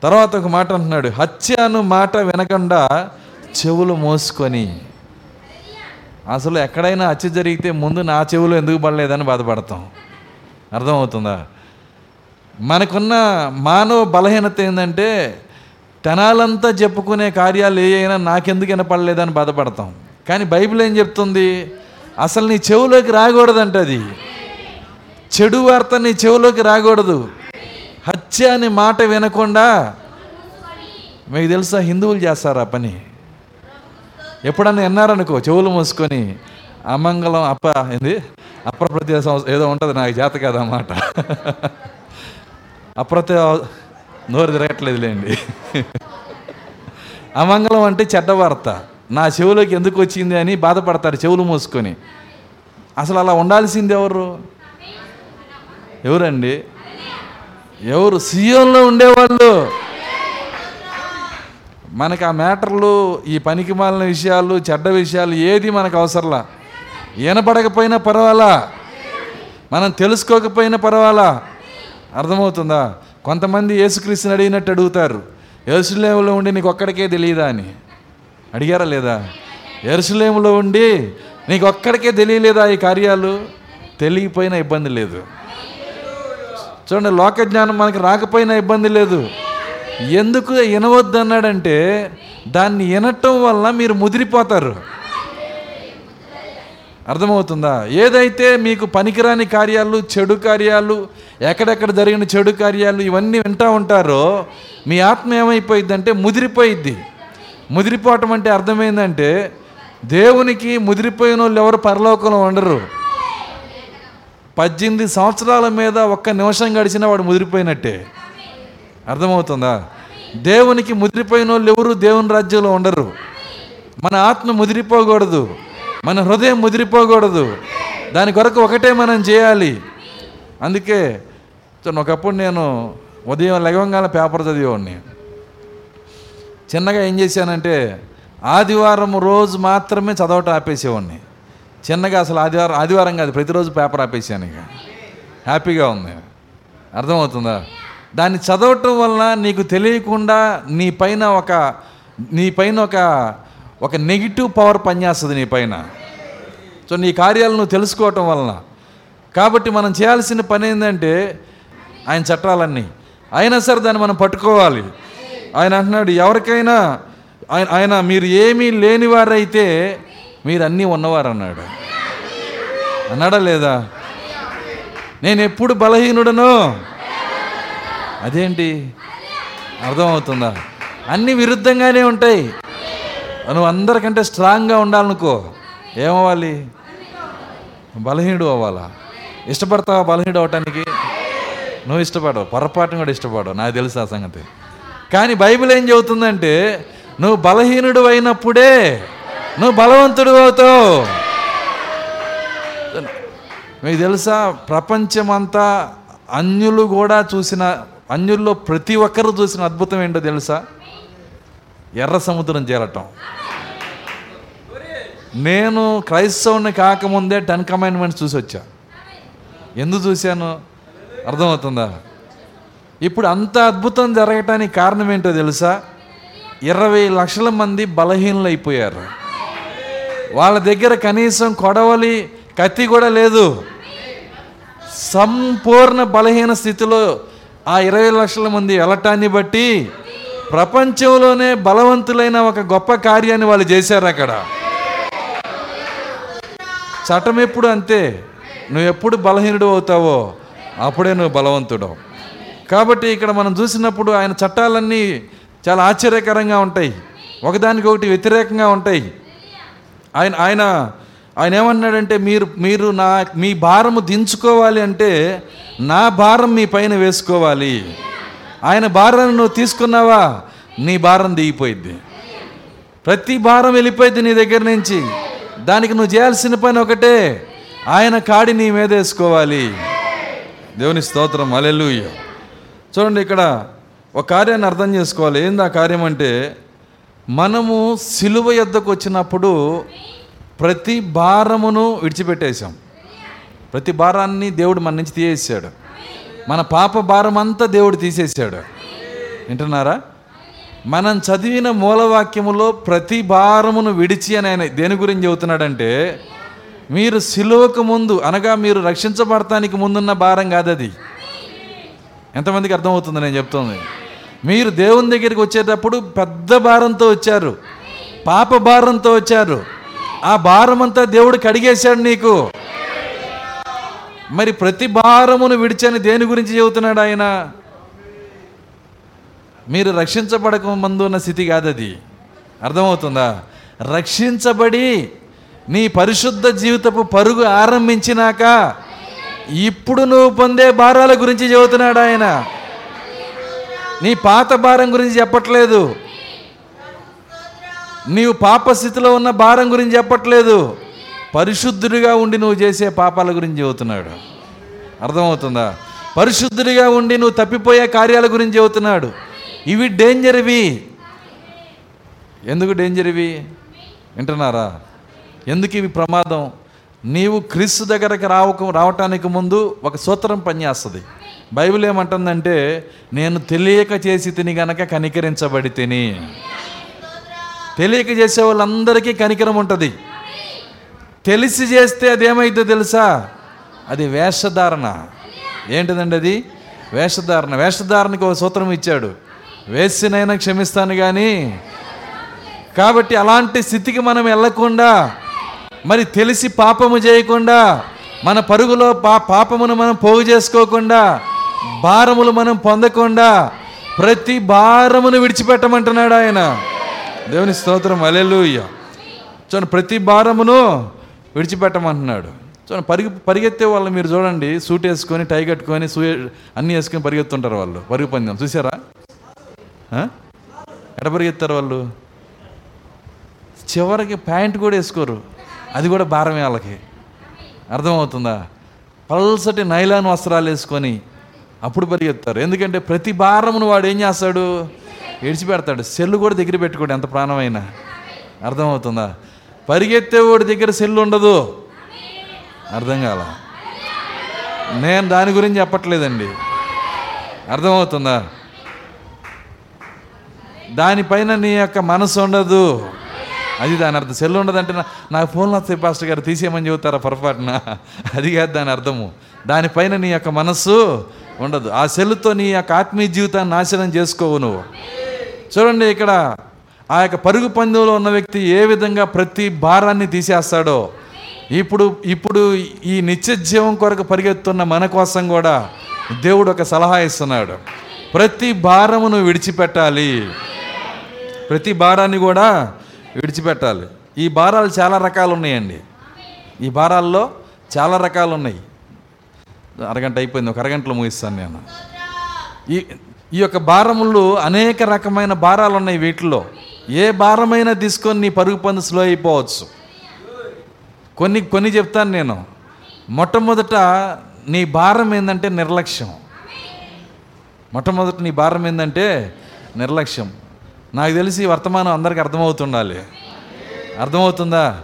A: తర్వాత ఒక మాట అంటున్నాడు హత్య అను మాట వినకుండా చెవులు మోసుకొని. అసలు ఎక్కడైనా హత్య జరిగితే ముందు నా చెవులు ఎందుకు పడలేదని బాధపడతాం. అర్థమవుతుందా? మనకున్న మానవ బలహీనత ఏంటంటే తెనాలంతా చెప్పుకునే కార్యాలు ఏ అయినా నాకెందుకు వినపడలేదని బాధపడతాం. కానీ బైబిల్ ఏం చెప్తుంది? అసలు నీ చెవులోకి రాకూడదంట అది. చెడు వార్త నీ చెవులోకి రాకూడదు. హత్య అనే మాట వినకుండా మీకు తెలుసా హిందువులు చేస్తారు ఆ పని? ఎప్పుడన్నా విన్నారనుకో చెవులు మూసుకొని అమంగళం అప్ప ఏంది? అప్రప్రత్య సంవత్సరం ఏదో ఉంటుంది నాకు చేత కదన్నమాట అప్రత్య నోరు తిరగట్లేదులేండి అమంగళం అంటే చెడ్డ వార్త. నా చెవులోకి ఎందుకు వచ్చింది అని బాధపడతారు చెవులు మూసుకొని. అసలు అలా ఉండాల్సింది ఎవరు? ఎవరండి? ఎవరు? సీఎంలో ఉండేవాళ్ళు. మనకు ఆ మ్యాటర్లు ఈ పనికి మాలిన విషయాలు చెడ్డ విషయాలు ఏది మనకు అవసరంలా? వినపడకపోయినా పర్వాలా? మనం తెలుసుకోకపోయినా పర్వాలా? అర్థమవుతుందా? కొంతమంది యేసుక్రీస్తుని అడిగినట్టు అడుగుతారు ఎరుసలేములో ఉండి నీకు ఒక్కడికే తెలియదా? అని. అడిగారా లేదా? ఎరుసలేములో ఉండి నీకు ఒక్కడికే తెలియలేదా ఈ కార్యాలు? తెలియపోయినా ఇబ్బంది లేదు. చూడండి లోక జ్ఞానం మనకి రాకపోయినా ఇబ్బంది లేదు. ఎందుకు వినవద్దు అన్నాడంటే దాన్ని వినటం వల్ల మీరు ముదిరిపోతారు. అర్థమవుతుందా? ఏదైతే మీకు పనికిరాని కార్యాలు చెడు కార్యాలు ఎక్కడెక్కడ జరిగిన చెడు కార్యాలు ఇవన్నీ వింటూ ఉంటారో మీ ఆత్మ ఏమైపోయిద్దంటే ముదిరిపోయిద్ది. ముదిరిపోవటం అంటే అర్థమైందంటే దేవునికి ముదిరిపోయిన వాళ్ళు ఎవరు పరలోకంలో ఉండరు. పద్దెనిమిది సంవత్సరాల మీద ఒక్క నిమిషం గడిచినా వాడు ముదిరిపోయినట్టే. అర్థమవుతుందా? దేవునికి ముదిరిపోయిన వాళ్ళు ఎవరు? దేవుని రాజ్యంలో ఉండరు. మన ఆత్మ ముదిరిపోకూడదు. మన హృదయం ముదిరిపోకూడదు. దాని కొరకు ఒకటే మనం చేయాలి. అందుకే ఒకప్పుడు నేను ఉదయం లెగవంగానే పేపర్ చదివేవాడిని. చిన్నగా ఏం చేశానంటే ఆదివారం రోజు మాత్రమే చదవటం ఆపేసేవాడిని. చిన్నగా అసలు ఆదివారం ఆదివారం కాదు ప్రతిరోజు పేపర్ ఆపేసాను ఇక. హ్యాపీగా ఉంది. అర్థమవుతుందా? దాన్ని చదవటం వలన నీకు తెలియకుండా నీ పైన ఒక నీ పైన ఒక ఒక నెగిటివ్ పవర్ పనిచేస్తుంది నీ పైన. సో నీ కార్యాలు నువ్వు తెలుసుకోవటం వలన. కాబట్టి మనం చేయాల్సిన పని ఏంటంటే ఆయన చట్టాలన్నీ. అయినా సరే దాన్ని మనం పట్టుకోవాలి. ఆయన అంటున్నాడు ఎవరికైనా ఆయన ఆయన మీరు ఏమీ లేనివారైతే మీరు అన్నీ ఉన్నవారు అన్నాడు అన్నాడా లేదా? నేను ఎప్పుడు బలహీనుడను? అదేంటి? అర్థమవుతుందా? అన్నీ విరుద్ధంగానే ఉంటాయి. నువ్వు అందరికంటే స్ట్రాంగ్గా ఉండాలనుకో. ఏమవ్వాలి? బలహీనుడు అవ్వాలా? ఇష్టపడతావా బలహీనుడు అవటానికి? నువ్వు ఇష్టపడవు. పొరపాటును కూడా ఇష్టపడవు. నాకు తెలుసు ఆ సంగతి. కానీ బైబిల్ ఏం చెబుతుందంటే నువ్వు బలహీనుడు అయినప్పుడే నువ్వు బలవంతుడు అవుతావు. మీకు తెలుసా? ప్రపంచమంతా అన్యులు కూడా చూసిన అన్యుల్లో ప్రతి ఒక్కరు చూసిన అద్భుతం ఏంటో తెలుసా? ఎర్ర సముద్రం చేరటం. నేను క్రైస్తవుని కాకముందే టెన్ కమాండ్మెంట్స్ చూసి వచ్చా. ఎందుకు చూశాను? అర్థమవుతుందా? ఇప్పుడు అంత అద్భుతం జరగటానికి కారణం ఏంటో తెలుసా? ఇరవై లక్షల మంది బలహీనలు అయిపోయారు. వాళ్ళ దగ్గర కనీసం కొడవలి కత్తి కూడా లేదు. సంపూర్ణ బలహీన స్థితిలో ఆ ఇరవై లక్షల మంది వెళ్ళటాన్ని బట్టి ప్రపంచంలోనే బలవంతులైన ఒక గొప్ప కార్యాన్ని వాళ్ళు చేశారు అక్కడ. చట్టం ఎప్పుడు అంతే. నువ్వు ఎప్పుడు బలహీనుడు అవుతావో అప్పుడే నువ్వు బలవంతుడు కాబట్టి ఇక్కడ మనం చూసినప్పుడు ఆయన చట్టాలన్నీ చాలా ఆశ్చర్యకరంగా ఉంటాయి. ఒకదానికొకటి వ్యతిరేకంగా ఉంటాయి. ఆయన ఆయన ఆయన ఏమన్నాడంటే మీరు మీరు నా మీ భారము దించుకోవాలి అంటే నా భారం మీ పైన వేసుకోవాలి. ఆయన భారాన్ని నువ్వు తీసుకున్నావా? నీ భారం దిగిపోయిద్ది. ప్రతి భారం వెళ్ళిపోయింది నీ దగ్గర నుంచి. దానికి నువ్వు చేయాల్సిన పని ఒకటే ఆయన కాడి నీ మీద వేసుకోవాలి. దేవుని స్తోత్రం. అలెలుయ్య చూడండి ఇక్కడ ఒక కార్యాన్ని అర్థం చేసుకోవాలి. ఏంది ఆ కార్యం అంటే మనము సిలువ యొద్దకు వచ్చినప్పుడు ప్రతి భారమును విడిచిపెట్టేశాం. ప్రతి భారాన్ని దేవుడు మన నుంచి తీసేసాడు మన పాప భారం అంతా దేవుడు తీసేసాడు వింటున్నారా? మనం చదివిన మూలవాక్యములో ప్రతి భారమును విడిచి అని ఆయన దేని గురించి చెబుతున్నాడంటే మీరు సిలువకు ముందు అనగా మీరు రక్షించబడటానికి ముందున్న భారం కాదు అది ఎంతమందికి అర్థమవుతుంది నేను చెప్తుంది? మీరు దేవుని దగ్గరికి వచ్చేటప్పుడు పెద్ద భారంతో వచ్చారు. పాప భారంతో వచ్చారు. ఆ భారం అంతా దేవుడు కడిగేశాడు నీకు. మరి ప్రతి భారమును విడిచని దేని గురించి చెబుతున్నాడు ఆయన? మీరు రక్షించబడక ముందు ఉన్న స్థితి కాదు అది అర్థమవుతుందా? రక్షించబడి నీ పరిశుద్ధ జీవితపు పరుగు ఆరంభించినాక ఇప్పుడు నువ్వు పొందే భారాల గురించి చెబుతున్నాడు ఆయన. నీ పాత భారం గురించి చెప్పట్లేదు. నీవు పాప స్థితిలో ఉన్న భారం గురించి చెప్పట్లేదు. పరిశుద్ధుడిగా ఉండి నువ్వు చేసే పాపాల గురించి చెబుతున్నాడు. అర్థమవుతుందా? పరిశుద్ధుడిగా ఉండి నువ్వు తప్పిపోయే కార్యాల గురించి చెబుతున్నాడు. ఇవి డేంజర్ ఇవి ఎందుకు డేంజర్ ఇవి వింటున్నారా? ఎందుకు ఇవి ప్రమాదం? నీవు క్రీస్తు దగ్గరకు రావక రావటానికి ముందు ఒక సూత్రం పనిచేస్తుంది. బైబిల్ ఏమంటుందంటే నేను తెలియక చేసి తిని గనక కనికరించబడి తిని. తెలియక చేసే వాళ్ళందరికీ కనికరం ఉంటుంది. తెలిసి చేస్తే అదేమైందో తెలుసా? అది వేషధారణ. ఏంటిదండి అది? వేషధారణ. వేషధారణకు ఒక సూత్రం ఇచ్చాడు. వేసినైనా క్షమిస్తాను కానీ కాబట్టి అలాంటి స్థితికి మనం వెళ్ళకుండా మరి తెలిసి పాపము చేయకుండా మన పరుగులో పా పాపమును మనం పోగు చేసుకోకుండా భారములు మనం పొందకుండా ప్రతి భారమును విడిచిపెట్టమంటున్నాడు ఆయన. దేవుని స్తోత్రం అలెలుయ్య చూడండి ప్రతి భారమును విడిచిపెట్టమంటున్నాడు. చూడండి పరిగె పరిగెత్తే వాళ్ళు మీరు చూడండి సూట్ వేసుకొని టై కట్టుకొని సూ అన్నీ వేసుకొని పరిగెత్తుంటారు వాళ్ళు. పరుగు పందెం చూసారా ఎట పరిగెత్తారు వాళ్ళు? చివరికి ప్యాంట్ కూడా వేసుకోరు. అది కూడా భారమే వాళ్ళకి. అర్థమవుతుందా? పల్సటి నైలాన్ వస్త్రాలు వేసుకొని అప్పుడు పరిగెత్తారు. ఎందుకంటే ప్రతి భారమును వాడు ఏం చేస్తాడు? విడిచిపెడతాడు సెల్లు కూడా దగ్గర పెట్టుకోడు ఎంత ప్రాణమైనా. అర్థమవుతుందా? పరిగెత్తేవాడి దగ్గర సెల్లు ఉండదు. అర్థం కాల? నేను దాని గురించి చెప్పట్లేదండి. అర్థమవుతుందా? దానిపైన నీ యొక్క మనసు ఉండదు. అది దాని అర్థం. సెల్ ఉండదంటే నా ఫోన్లో వస్తాయి పాస్టర్ గారు. తీసేయమని చెబుతారా పొరపాటున? అది కాదు దాని అర్థము. దానిపైన నీ యొక్క మనస్సు ఉండదు. ఆ సెల్తో నీ యొక్క ఆత్మీయ జీవితాన్ని నాశనం చేసుకోవు నువ్వు. చూడండి ఇక్కడ ఆ యొక్క పరుగు పందెంలో ఉన్న వ్యక్తి ఏ విధంగా ప్రతి భారాన్ని తీసేస్తాడో. ఇప్పుడు ఇప్పుడు ఈ నిత్య జీవం కొరకు పరిగెత్తున్న మన కోసం కూడా దేవుడు ఒక సలహా ఇస్తున్నాడు. ప్రతి భారమును విడిచిపెట్టాలి. ప్రతి భారాన్ని కూడా విడిచిపెట్టాలి. ఈ భారాలు చాలా రకాలు ఉన్నాయండి. ఈ భారాల్లో చాలా రకాలు ఉన్నాయి. అరగంట అయిపోయింది ఒక అరగంటలో ముగిస్తాను నేను. ఈ ఈ యొక్క భారములు అనేక రకమైన భారాలు ఉన్నాయి వీటిలో. ఏ భారమైనా తీసుకొని నీ పరుగు పందు స్లో అయిపోవచ్చు. కొన్ని కొన్ని చెప్తాను నేను. మొట్టమొదట నీ భారం ఏంటంటే నిర్లక్ష్యం. మొట్టమొదట నీ భారం ఏంటంటే నిర్లక్ష్యం. నాకు తెలిసి వర్తమానం అందరికి అర్థమవుతుండాలి. అర్థమవుతుందా?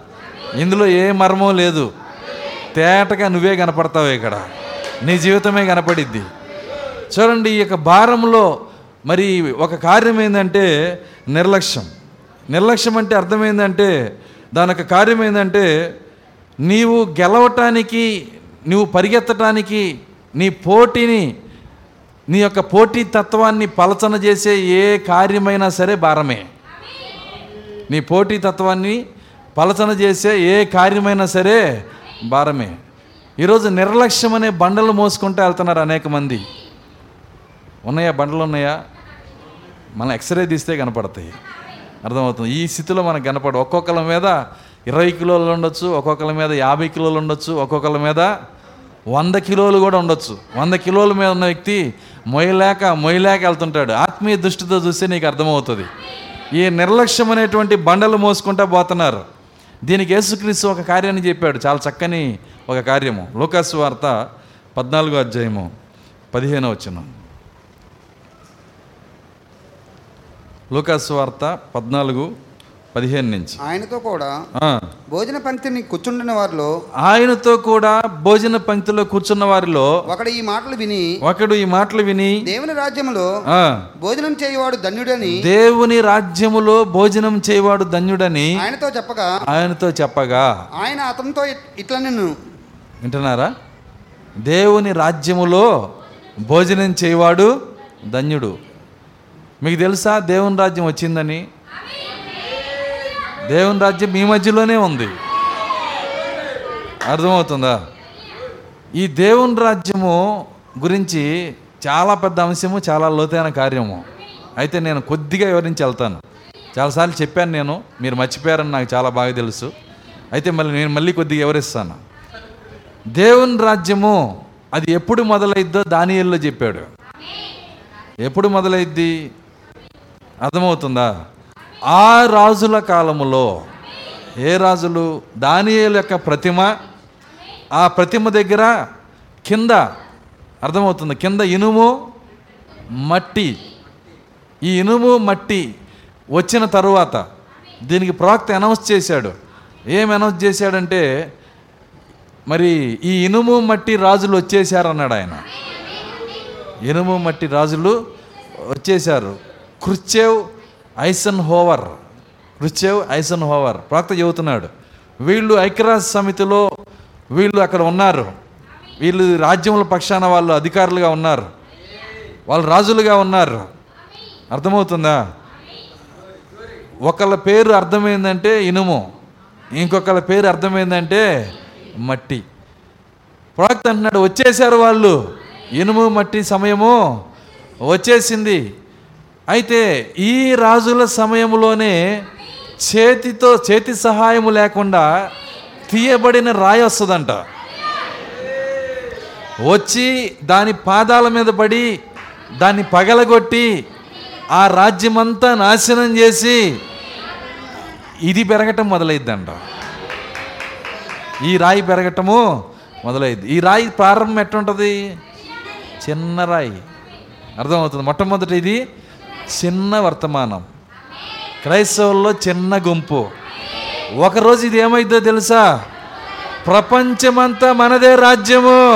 A: ఇందులో ఏ మర్మం లేదు. తేటగా నువ్వే కనపడతావు ఇక్కడ. నీ జీవితమే కనపడిద్ది. చూడండి ఈ యొక్క భారంలో మరి ఒక కార్యం ఏంటంటే నిర్లక్ష్యం. నిర్లక్ష్యం అంటే అర్థమైందంటే దాని యొక్క కార్యం ఏంటంటే నీవు గెలవటానికి నువ్వు పరిగెత్తటానికి నీ పోటీని నీ యొక్క పోటీ తత్వాన్ని పలచన చేసే ఏ కార్యమైనా సరే భారమే. నీ పోటీ తత్వాన్ని పలచన చేసే ఏ కార్యమైనా సరే భారమే. ఈరోజు నిర్లక్ష్యం అనే బండలు మోసుకుంటూ వెళ్తున్నారు అనేక మంది. ఉన్నాయా? బండలు ఉన్నాయా? మనం ఎక్స్రే తీస్తే కనపడతాయి. అర్థమవుతుంది? ఈ స్థితిలో మనకు కనపడ ఒక్కొక్కరి మీద ఇరవై కిలోలు ఉండొచ్చు ఒక్కొక్కరి మీద యాభై కిలోలు ఉండొచ్చు ఒక్కొక్కరి మీద వంద కిలోలు కూడా ఉండొచ్చు. వంద కిలోల మీద ఉన్న వ్యక్తి మొయ్యలేక మొయ్యలేక వెళ్తుంటాడు. ఆత్మీయ దృష్టితో చూస్తే నీకు అర్థమవుతుంది. ఈ నిర్లక్ష్యం అనేటువంటి బండలు మోసుకుంటా పోతున్నారు. దీనికి యేసుక్రీస్తు ఒక కార్యాన్ని చెప్పాడు. చాలా చక్కని ఒక కార్యము. లోకాసు వార్త పద్నాలుగో అధ్యాయము పదిహేను వచ్చిన లోకాసు వార్త పద్నాలుగు పదిహేను నుంచి.
C: ఆయనతో కూడా. భోజన పంక్తిని కూర్చుండిన వారిలో
A: ఆయనతో కూడా భోజన పంక్తిలో కూర్చున్న వారిలో
C: ఒకడు ఈ మాటలు విని
A: ఒకడు ఈ మాటలు విని
C: దేవుని రాజ్యములో భోజనం చేయవాడు ధన్యుడని
A: దేవుని రాజ్యములో భోజనం చేయవాడు ధన్యుడని
C: ఆయనతో చెప్పగా
A: ఆయనతో చెప్పగా.
C: ఆయన అతనితో ఇట్- ఇట్లా నిన్ను
A: వింటున్నారా? దేవుని రాజ్యములో భోజనం చేయవాడు ధన్యుడు. మీకు తెలుసా? దేవుని రాజ్యం వచ్చిందని? దేవుని రాజ్యం మీ మధ్యలోనే ఉంది. అర్థమవుతుందా? ఈ దేవుని రాజ్యము గురించి చాలా పెద్ద అంశము చాలా లోతైన కార్యము. అయితే నేను కొద్దిగా వివరించి వెళ్తాను. చాలాసార్లు చెప్పాను నేను మీరు మర్చిపోయారని నాకు చాలా బాగా తెలుసు. అయితే మళ్ళీ నేను మళ్ళీ కొద్దిగా వివరిస్తాను. దేవుని రాజ్యము అది ఎప్పుడు మొదలైద్దో దానియల్లో చెప్పాడు. ఎప్పుడు మొదలైద్ది? అర్థమవుతుందా? ఆ రాజుల కాలములో ఏ రాజులు? దానియేలు యొక్క ప్రతిమ. ఆ ప్రతిమ దగ్గర కింద అర్థమవుతుంది. కింద ఇనుము మట్టి. ఈ ఇనుము మట్టి వచ్చిన తరువాత దీనికి ప్రవక్త అనౌన్స్ చేశాడు. ఏం అనౌన్స్ చేశాడంటే మరి ఈ ఇనుము మట్టి రాజులు వచ్చేసారన్నాడు ఆయన. ఇనుము మట్టి రాజులు వచ్చేశారు. క్రుచ్చేవ్ ఐసన్ హోవర్ రుచేవ్ ఐసన్ హోవర్ ప్రాక్త చెబుతున్నాడు వీళ్ళు ఐక్యరాజ్య సమితిలో వీళ్ళు అక్కడ ఉన్నారు. వీళ్ళు రాజ్యముల పక్షాన వాళ్ళు అధికారులుగా ఉన్నారు. వాళ్ళు రాజులుగా ఉన్నారు. అర్థమవుతుందా? ఒకళ్ళ పేరు అర్థమైందంటే ఇనుము ఇంకొకళ్ళ పేరు అర్థమైందంటే మట్టి. ప్రవక్త అంటున్నాడు వచ్చేసారు వాళ్ళు. ఇనుము మట్టి సమయము వచ్చేసింది. అయితే ఈ రాజుల సమయంలోనే చేతితో చేతి సహాయము లేకుండా తీయబడిన రాయి వస్తుందంట. వచ్చి దాని పాదాల మీద పడి దాన్ని పగలగొట్టి ఆ రాజ్యమంతా నాశనం చేసి ఇది పెరగటం మొదలైద్దంట. ఈ రాయి పెరగటము మొదలైద్ది. ఈ రాయి ప్రారంభం ఎట్టుంటుంది? చిన్న రాయి. అర్థమవుతుంది. మొట్టమొదటి ఇది చిన్న వర్తమానం. క్రైస్తవుల్లో చిన్న గుంపు. ఒకరోజు ఇది ఏమైందో తెలుసా? ప్రపంచమంతా మనదే రాజ్యము.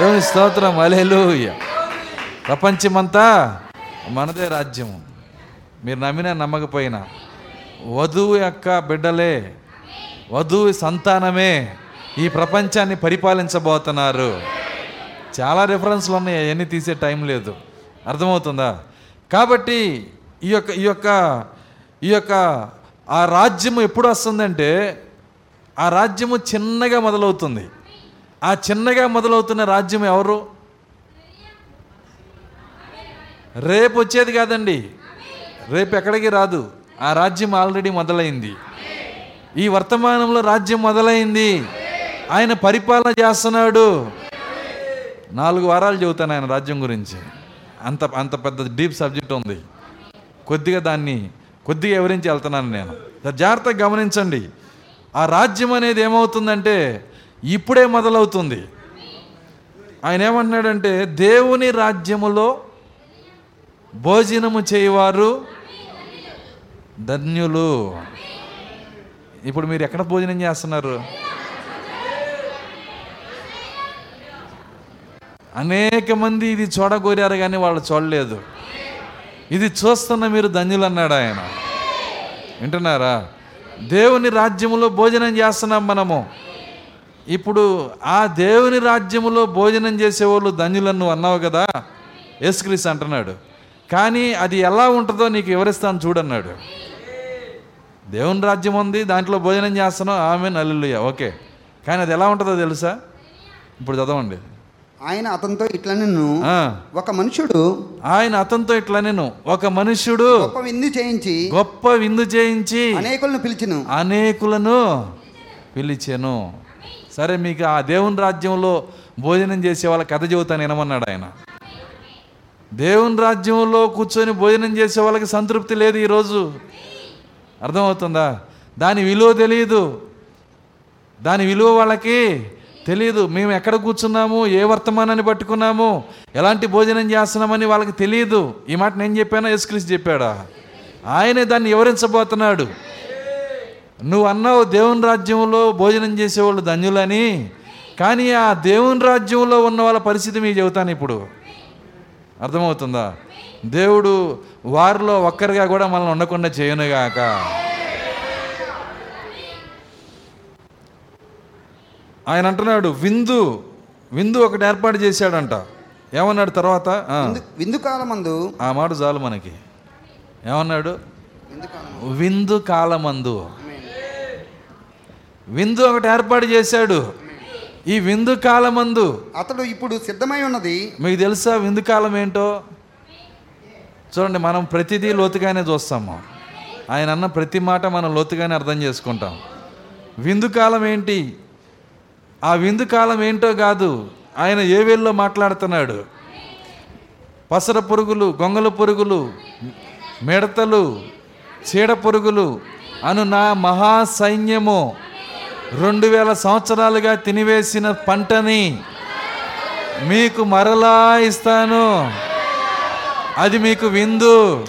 A: దేవుని స్తోత్రం. అలేలు ప్రపంచమంతా మనదే రాజ్యము. మీరు నమ్మినా నమ్మకపోయినా. వధువు యొక్క బిడ్డలే వధువు సంతానమే ఈ ప్రపంచాన్ని పరిపాలించబోతున్నారు. చాలా రిఫరెన్స్లు ఉన్నాయి అవన్నీ తీసే టైం లేదు. అర్థమవుతుందా? కాబట్టి ఈ యొక్క ఈ యొక్క ఈ యొక్క ఆ రాజ్యము ఎప్పుడు వస్తుందంటే ఆ రాజ్యము చిన్నగా మొదలవుతుంది. ఆ చిన్నగా మొదలవుతున్న రాజ్యం ఎవరు? రేపు వచ్చేది కాదండి. రేపు ఎక్కడికి రాదు. ఆ రాజ్యం ఆల్రెడీ మొదలైంది. ఈ వర్తమానంలో రాజ్యం మొదలైంది. ఆయన పరిపాలన చేస్తున్నాడు. నాలుగు వారాలు చెబుతాను ఆయన రాజ్యం గురించి. అంత అంత పెద్ద డీప్ సబ్జెక్ట్ ఉంది. కొద్దిగా దాన్ని కొద్దిగా వివరించి వెళ్తున్నాను నేను. జాగ్రత్తగా గమనించండి. ఆ రాజ్యం అనేది ఏమవుతుందంటే ఇప్పుడే మొదలవుతుంది. ఆయన ఏమంటున్నాడంటే దేవుని రాజ్యములో భోజనము చేయవారు ధన్యులు. ఇప్పుడు మీరు ఎక్కడ భోజనం చేస్తున్నారు? అనేక మంది ఇది చూడగోరారు కానీ వాళ్ళు చూడలేదు. ఇది చూస్తున్న మీరు ధన్యులు అన్నాడు ఆయన. వింటున్నారా? దేవుని రాజ్యములో భోజనం చేస్తున్నాం మనము. ఇప్పుడు ఆ దేవుని రాజ్యములో భోజనం చేసేవాళ్ళు ధన్యులను అన్నావు కదా? యేసుక్రీస్ అంటున్నాడు. కానీ అది ఎలా ఉంటుందో నీకు వివరిస్తాను చూడన్నాడు. దేవుని రాజ్యం ఉంది దాంట్లో భోజనం చేస్తున్నాం ఆమె నల్లుయ్య ఓకే. కానీ అది ఎలా ఉంటుందో తెలుసా? ఇప్పుడు చదవండి.
C: ఆయన అతనితో ఇట్లా నిన్ను ఒక మనుషుడు
A: ఆయన అతనితో ఇట్లా నేను ఒక మనుష్యుడు
C: గొప్ప విందు చేయించి
A: గొప్ప విందు చేయించి
C: అనేకులను పిలిచిను.
A: అనేకులను పిలిచాను. సరే మీకు ఆ దేవుని రాజ్యంలో భోజనం చేసే వాళ్ళ కథ చెబుతాను వినమన్నాడు ఆయన. దేవుని రాజ్యంలో కూర్చొని భోజనం చేసే వాళ్ళకి సంతృప్తి లేదు ఈరోజు. అర్థమవుతుందా? దాని విలువ తెలియదు దాని విలువ వాళ్ళకి తెలియదు మేము ఎక్కడ కూర్చున్నాము? ఏ వర్తమానాన్ని పట్టుకున్నాము? ఎలాంటి భోజనం చేస్తున్నామని వాళ్ళకి తెలియదు ఈ మాట నేను చెప్పానా? యేసుక్రీస్తు చెప్పాడా? ఆయనే దాన్ని వివరించబోతున్నాడు. నువ్వు అన్నావు దేవుని రాజ్యంలో భోజనం చేసేవాళ్ళు ధన్యులని కానీ ఆ దేవుని రాజ్యంలో ఉన్న వాళ్ళ పరిస్థితి మీకు చెబుతాను ఇప్పుడు. అర్థమవుతుందా? దేవుడు వారిలో ఒక్కరిగా కూడా మనల్ని ఉండకుండా చేయనుగాక. ఆయన అంటున్నాడు విందు విందు ఒకటి ఏర్పాటు చేశాడంట. ఏమన్నాడు తర్వాత?
C: విందు- కాలమందు.
A: ఆ మాట చాలు మనకి. ఏమన్నాడు?
C: విందు
A: కాలమందు. విందు ఒకటి ఏర్పాటు చేశాడు. ఈ విందు కాలమందు.
C: అతడు ఇప్పుడు సిద్ధమై ఉన్నది.
A: మీకు తెలుసా విందు కాలం ఏంటో? చూడండి మనం ప్రతిదీ లోతుగానే చూస్తాము ఆయన అన్న ప్రతి మాట మనం లోతుగానే అర్థం చేసుకుంటాం. విందు కాలం ఏంటి? ఆ విందు కాలం ఏంటో కాదు ఆయన ఏ వేల్లో మాట్లాడుతున్నాడు. పసర పురుగులు గొంగల పురుగులు మిడతలు చీడ పురుగులు అను నా మహా సైన్యము రెండు వేల సంవత్సరాలుగా తినివేసిన పంటని మీకు మరలా ఇస్తాను. అది మీకు విందు.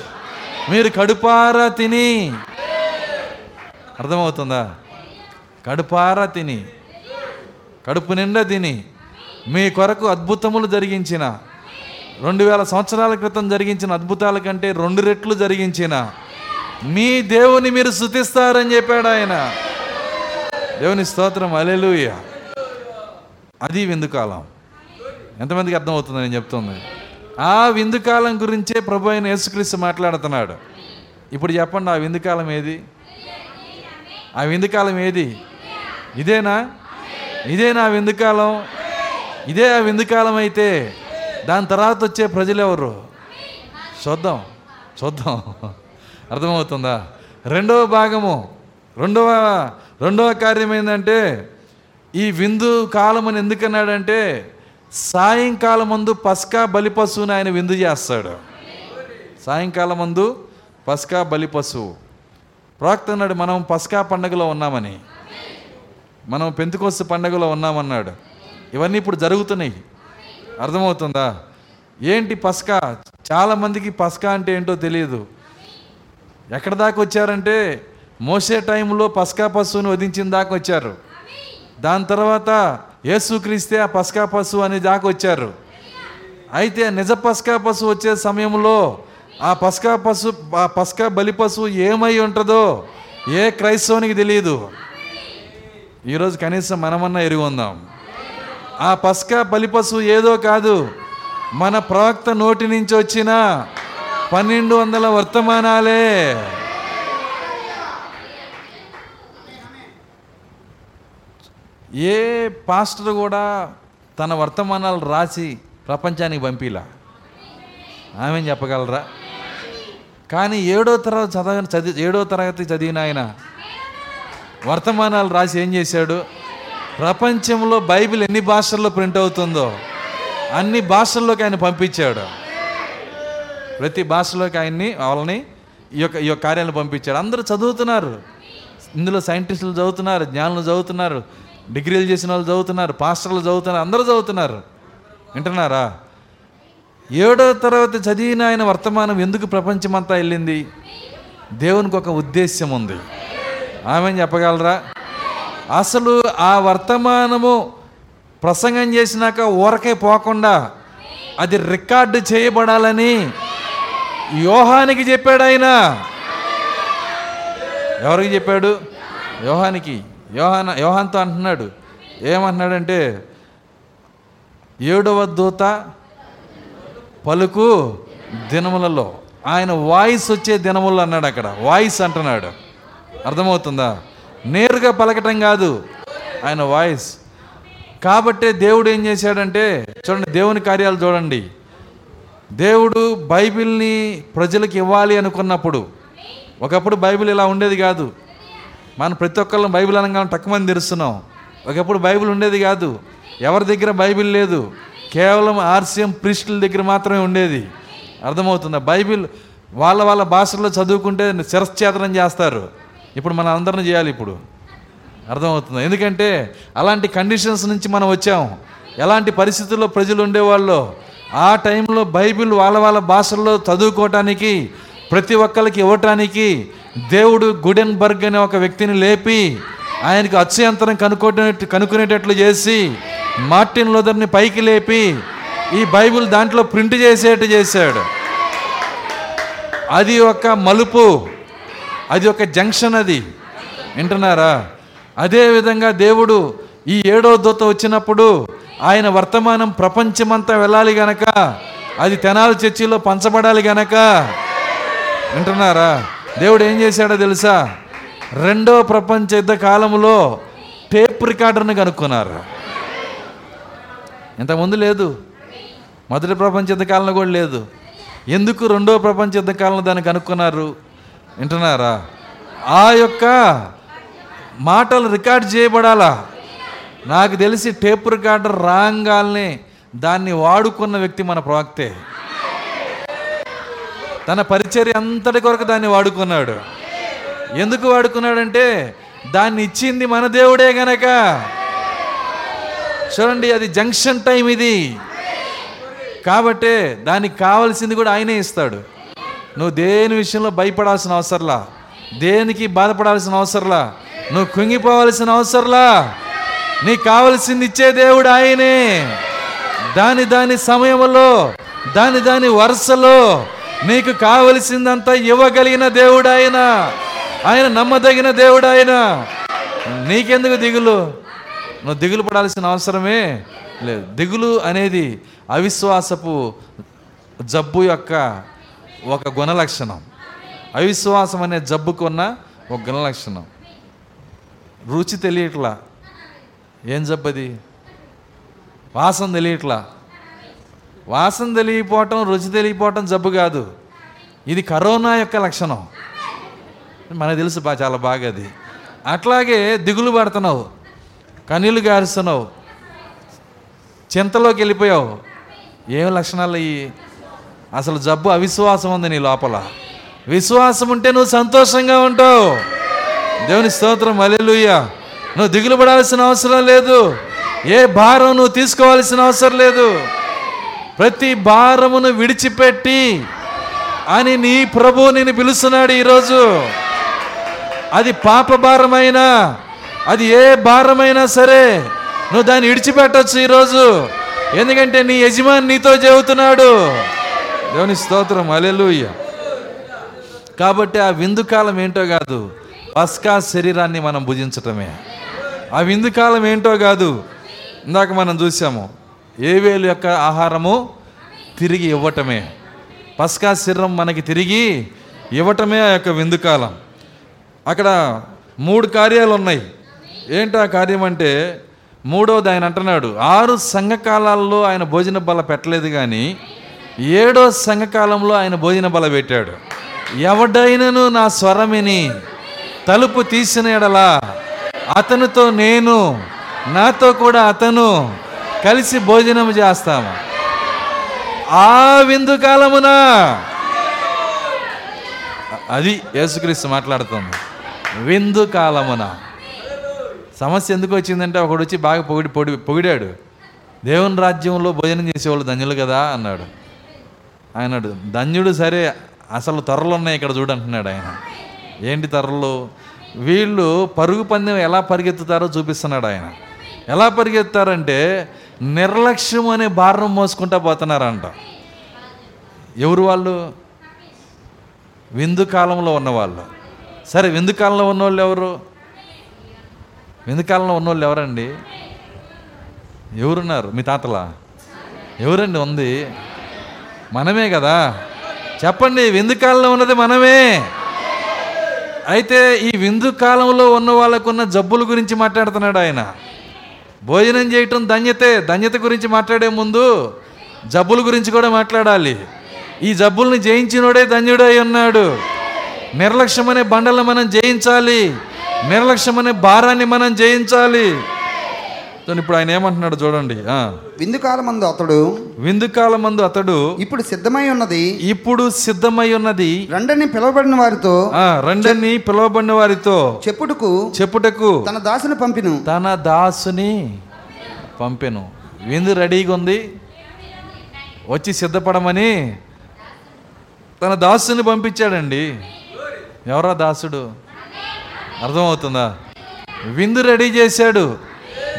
A: మీరు కడుపారా తిని. అర్థమవుతుందా? కడుపారా తిని. కడుపు నిండా తిని మీ కొరకు అద్భుతములు జరిగించిన రెండు వేల సంవత్సరాల క్రితం జరిగించిన అద్భుతాల కంటే రెండు రెట్లు జరిగించిన మీ దేవుని మీరు శుతిస్తారని చెప్పాడు ఆయన. దేవుని స్తోత్రం అలెలుయ అది విందుకాలం ఎంతమందికి అర్థమవుతుంది నేను చెప్తుంది. ఆ విందుకాలం గురించే ప్రభు అయిన యేసుక్రీస్తు మాట్లాడుతున్నాడు. ఇప్పుడు చెప్పండి ఆ విందుకాలం ఏది? ఆ విందుకాలం ఏది? ఇదేనా? ఇదే నా విందుకాలం. ఇదే ఆ విందుకాలం అయితే దాని తర్వాత వచ్చే ప్రజలు ఎవరు చూద్దాం. చూద్దాం. అర్థమవుతుందా? రెండవ భాగము. రెండవ రెండవ కార్యం ఏంటంటే ఈ విందు కాలం అని ఎందుకన్నాడంటే సాయంకాలం ముందు పస్కా బలి పశువుని ఆయన విందు చేస్తాడు. సాయంకాలం ముందు పస్కా బలి పశువు. ప్రవక్త మనం పస్కా పండగలో ఉన్నామని. మనం పెంతుకోస్తు పండగలో ఉన్నామన్నాడు. ఇవన్నీ ఇప్పుడు జరుగుతున్నాయి. అర్థమవుతుందా? ఏంటి పస్కా? చాలామందికి పస్కా అంటే ఏంటో తెలియదు. ఎక్కడ దాకా వచ్చారంటే మోసే టైంలో పస్కా పశువుని వధించిన దాకా వచ్చారు. దాని తర్వాత యేసుక్రీస్తే ఆ పస్కా పశువు అనే దాకా వచ్చారు. అయితే నిజ పస్కా పశువు వచ్చే సమయంలో ఆ పస్కా పశు ఆ పస్కా బలి పశువు ఏమై ఉంటుందో ఏ క్రైస్తవునికి తెలియదు. ఈరోజు కనీసం మనమన్నా ఎరిగి ఆ పస్కా బలిపశు ఏదో కాదు. మన ప్రవక్త నోటి నుంచి వచ్చిన పన్నెండు వందల వర్తమానాలే. ఏ పాస్టర్ కూడా తన వర్తమానాలు రాసి ప్రపంచానికి పంపిలా? ఆమె చెప్పగలరా? కానీ ఏడో తరగతి చదవ చదివి ఏడో తరగతి చదివిన ఆయన వర్తమానాలు రాసి ఏం చేశాడు? ప్రపంచంలో బైబిల్ ఎన్ని భాషల్లో ప్రింట్ అవుతుందో అన్ని భాషల్లోకి ఆయన పంపించాడు. ప్రతి భాషలోకి ఆయన్ని వాళ్ళని ఈ యొక్క ఈ యొక్క కార్యాలను పంపించాడు. అందరూ చదువుతున్నారు. ఇందులో సైంటిస్టులు చదువుతున్నారు జ్ఞానులు చదువుతున్నారు డిగ్రీలు చేసిన వాళ్ళు చదువుతున్నారు పాస్టర్లు చదువుతున్నారు అందరూ చదువుతున్నారు. వింటున్నారా? ఏడో తరగతి చదివిన ఆయన వర్తమానం ఎందుకు ప్రపంచమంతా వెళ్ళింది? దేవునికి ఒక ఉద్దేశ్యం ఉంది. ఆమె చెప్పగలరా? అసలు ఆ వర్తమానము ప్రసంగం చేసినాక ఊరకే పోకుండా అది రికార్డు చేయబడాలని యోహానికి చెప్పాడు ఆయన. ఎవరికి చెప్పాడు? యోహానికి. యోహాన యోహాన్తో అంటున్నాడు. ఏమంటున్నాడంటే ఏడవ దూత పలుకు దినములలో ఆయన వాయిస్ వచ్చే దినములు అన్నాడు అక్కడ. వాయిస్ అంటున్నాడు. అర్థమవుతుందా? నేరుగా పలకటం కాదు. ఆయన వాయిస్. కాబట్టే దేవుడు ఏం చేశాడంటే చూడండి దేవుని కార్యాలు చూడండి. దేవుడు బైబిల్ని ప్రజలకు ఇవ్వాలి అనుకున్నప్పుడు ఒకప్పుడు బైబిల్ ఇలా ఉండేది కాదు. మనం ప్రతి ఒక్కళ్ళం బైబిల్ అనగానే తక్కువ మంది తెరుస్తున్నాం ఒకప్పుడు బైబిల్ ఉండేది కాదు. ఎవరి దగ్గర బైబిల్ లేదు? కేవలం ఆర్సీఎం ప్రిస్టుల దగ్గర మాత్రమే ఉండేది. అర్థమవుతుందా? బైబిల్ వాళ్ళ వాళ్ళ భాషల్లో చదువుకుంటే శిరశ్చేతనం చేస్తారు. ఇప్పుడు మన అందరిని చేయాలి ఇప్పుడు. అర్థమవుతుంది. ఎందుకంటే అలాంటి కండిషన్స్ నుంచి మనం వచ్చాం. ఎలాంటి పరిస్థితుల్లో ప్రజలు ఉండేవాళ్ళు? ఆ టైంలో బైబిల్ వాళ్ళ వాళ్ళ భాషల్లో చదువుకోవటానికి ప్రతి ఒక్కరికి ఇవ్వటానికి దేవుడు గుడెన్బర్గ్ అనే ఒక వ్యక్తిని లేపి ఆయనకు అత్యంతరం కనుక్కోనేట్టు కనుక్కునేటట్లు చేసి మార్టిన్ లోదర్ని పైకి లేపి ఈ బైబిల్ దాంట్లో ప్రింట్ చేసేట్టు చేశాడు. అది ఒక మలుపు. అది ఒక జంక్షన్ అది. వింటున్నారా? అదేవిధంగా దేవుడు ఈ ఏడో దూత వచ్చినప్పుడు ఆయన వర్తమానం ప్రపంచమంతా వెళ్ళాలి గనక అది తెనాలి చర్చిలో పంచబడాలి గనక. వింటున్నారా? దేవుడు ఏం చేశాడో తెలుసా? రెండో ప్రపంచ యుద్ధ కాలంలో టేప్ రికార్డర్ని కనుక్కున్నారు. ఇంతకుముందు లేదు. మొదటి ప్రపంచ యుద్ధ కాలంలో కూడా లేదు. ఎందుకు రెండో ప్రపంచ యుద్ధ కాలంలో దాన్ని కనుక్కున్నారు? వింటున్నారా? ఆ యొక్క మాటలు రికార్డ్ చేయబడాలా? నాకు తెలిసి టేప్ రికార్డర్ రాగాల్ని దాన్ని వాడుకున్న వ్యక్తి మన ప్రవక్తే. తన పరిచర్య అంతటి కొరకు దాన్ని వాడుకున్నాడు. ఎందుకు వాడుకున్నాడంటే దాన్ని ఇచ్చింది మన దేవుడే గనక. చూడండి అది జంక్షన్ టైం ఇది. కాబట్టే దానికి కావాల్సింది కూడా ఆయనే ఇస్తాడు. నువ్వు దేని విషయంలో భయపడాల్సిన అవసరంలా? దేనికి బాధపడాల్సిన అవసరంలా? నువ్వు కుంగిపోవాల్సిన అవసరంలా? నీకు కావలసింది ఇచ్చే దేవుడు ఆయనే. దాని దాని సమయంలో దాని దాని వరుసలో నీకు కావలసిందంతా ఇవ్వగలిగిన దేవుడు ఆయన. ఆయన నమ్మదగిన దేవుడు ఆయన. నీకెందుకు దిగులు? నువ్వు దిగులు పడాల్సిన అవసరమే లేదు. దిగులు అనేది అవిశ్వాసపు జబ్బు యొక్క ఒక గుణలక్షణం. అవిశ్వాసం అనే జబ్బుకున్న ఒక గుణలక్షణం. రుచి తెలియట్లా. ఏం జబ్బది? వాసన తెలియట్లా. వాసన తెలియపోవటం రుచి తెలియపోవటం జబ్బు కాదు. ఇది కరోనా యొక్క లక్షణం. మనకు తెలుసు బా చాలా బాగా అది. అట్లాగే దిగులు పడుతున్నావు. కనీళ్ళు గారుస్తున్నావు. చింతలోకి వెళ్ళిపోయావు. ఏం లక్షణాలు అయ్యి అసలు జబ్బు అవిశ్వాసం ఉంది నీ లోపల. విశ్వాసం ఉంటే నువ్వు సంతోషంగా ఉంటావు. దేవుని స్తోత్రం అలెలుయ్య నువ్వు దిగులు పడాల్సిన అవసరం లేదు. ఏ భారం నువ్వు తీసుకోవాల్సిన అవసరం లేదు. ప్రతి భారమును విడిచిపెట్టి అని నీ ప్రభు నేను పిలుస్తున్నాడు ఈరోజు. అది పాప భారమైనా అది ఏ భారమైనా సరే నువ్వు దాన్ని విడిచిపెట్టచ్చు ఈరోజు. ఎందుకంటే నీ యజమాని నీతో చెబుతున్నాడు. దేవుని స్తోత్రం అలెలుయ్య కాబట్టి ఆ విందు కాలం ఏంటో కాదు పస్కా శరీరాన్ని మనం భుజించటమే. ఆ విందు కాలం ఏంటో కాదు ఇందాక మనం చూసాము ఏవేలు యొక్క ఆహారము తిరిగి ఇవ్వటమే. పస్కా శరీరం మనకి తిరిగి ఇవ్వటమే ఆ యొక్క విందు కాలం. అక్కడ మూడు కార్యాలు ఉన్నాయి. ఏంటి ఆ కార్యం అంటే మూడోది ఆయన అంటున్నాడు ఆరు సంఘకాలాల్లో ఆయన భోజన బల పెట్టలేదు కానీ ఏడో సంఘకాలంలో ఆయన భోజన బల పెట్టాడు. ఎవడైనను నా స్వరమిని తలుపు తీసిన ఎడలా అతనితో నేను నాతో కూడా అతను కలిసి భోజనం చేస్తాము ఆ విందు కాలమున అది యేసుక్రీస్తు మాట్లాడుతుంది. విందు కాలమున. సమస్య ఎందుకు వచ్చిందంటే ఒకడు వచ్చి బాగా పొగిడి పొడి పొగిడాడు. దేవుని రాజ్యంలో భోజనం చేసేవాళ్ళు ధన్యులు కదా అన్నాడు. అన్నాడు, ధన్యుడు సరే అసలు త్వరలు ఉన్నాయి ఇక్కడ చూడంటున్నాడు ఆయన. ఏంటి త్వరలు? వీళ్ళు పరుగు పందెం ఎలా పరిగెత్తుతారో చూపిస్తున్నాడు ఆయన. ఎలా పరిగెత్తారంటే నిర్లక్ష్యం అనే భారం మోసుకుంటా పోతున్నారంట. ఎవరు వాళ్ళు? విందు కాలంలో ఉన్నవాళ్ళు. సరే విందు కాలంలో ఉన్నవాళ్ళు ఎవరు? విందు కాలంలో ఉన్నవాళ్ళు ఎవరండి? ఎవరున్నారు? మీ తాతలా? ఎవరండి? ఉంది. మనమే కదా. చెప్పండి విందు కాలంలో ఉన్నది మనమే. అయితే ఈ విందు కాలంలో ఉన్న వాళ్ళకున్న జబ్బుల గురించి మాట్లాడుతున్నాడు ఆయన. భోజనం చేయటం ధన్యతే ధన్యత గురించి మాట్లాడే ముందు జబ్బుల గురించి కూడా మాట్లాడాలి. ఈ జబ్బుల్ని జయించినోడే ధన్యుడై ఉన్నాడు. నిర్లక్ష్యం అనే బండలను మనం జయించాలి. నిర్లక్ష్యం అనే భారాన్ని మనం జయించాలి. ఇప్పుడు ఆయన ఏమంటున్నాడు చూడండి ఆ.
C: విందు కాలమందు అతడు
A: విందు కాలమందు అతడు
C: ఇప్పుడు సిద్ధమై ఉన్నది.
A: ఇప్పుడు సిద్ధమై ఉన్నది.
C: రండని పిలువబడిన వారితో
A: రండని పిలువబడిన వారితో
C: చెప్పుటకు
A: చెప్పుటకు
C: తన దాసుని పంపిను.
A: తన దాసుని పంపెను. విందు రెడీగా ఉంది? వచ్చి సిద్ధపడమని తన దాసుని పంపించాడండి. ఎవరా దాసుడు? అర్థమవుతుందా? విందు రెడీ చేశాడు.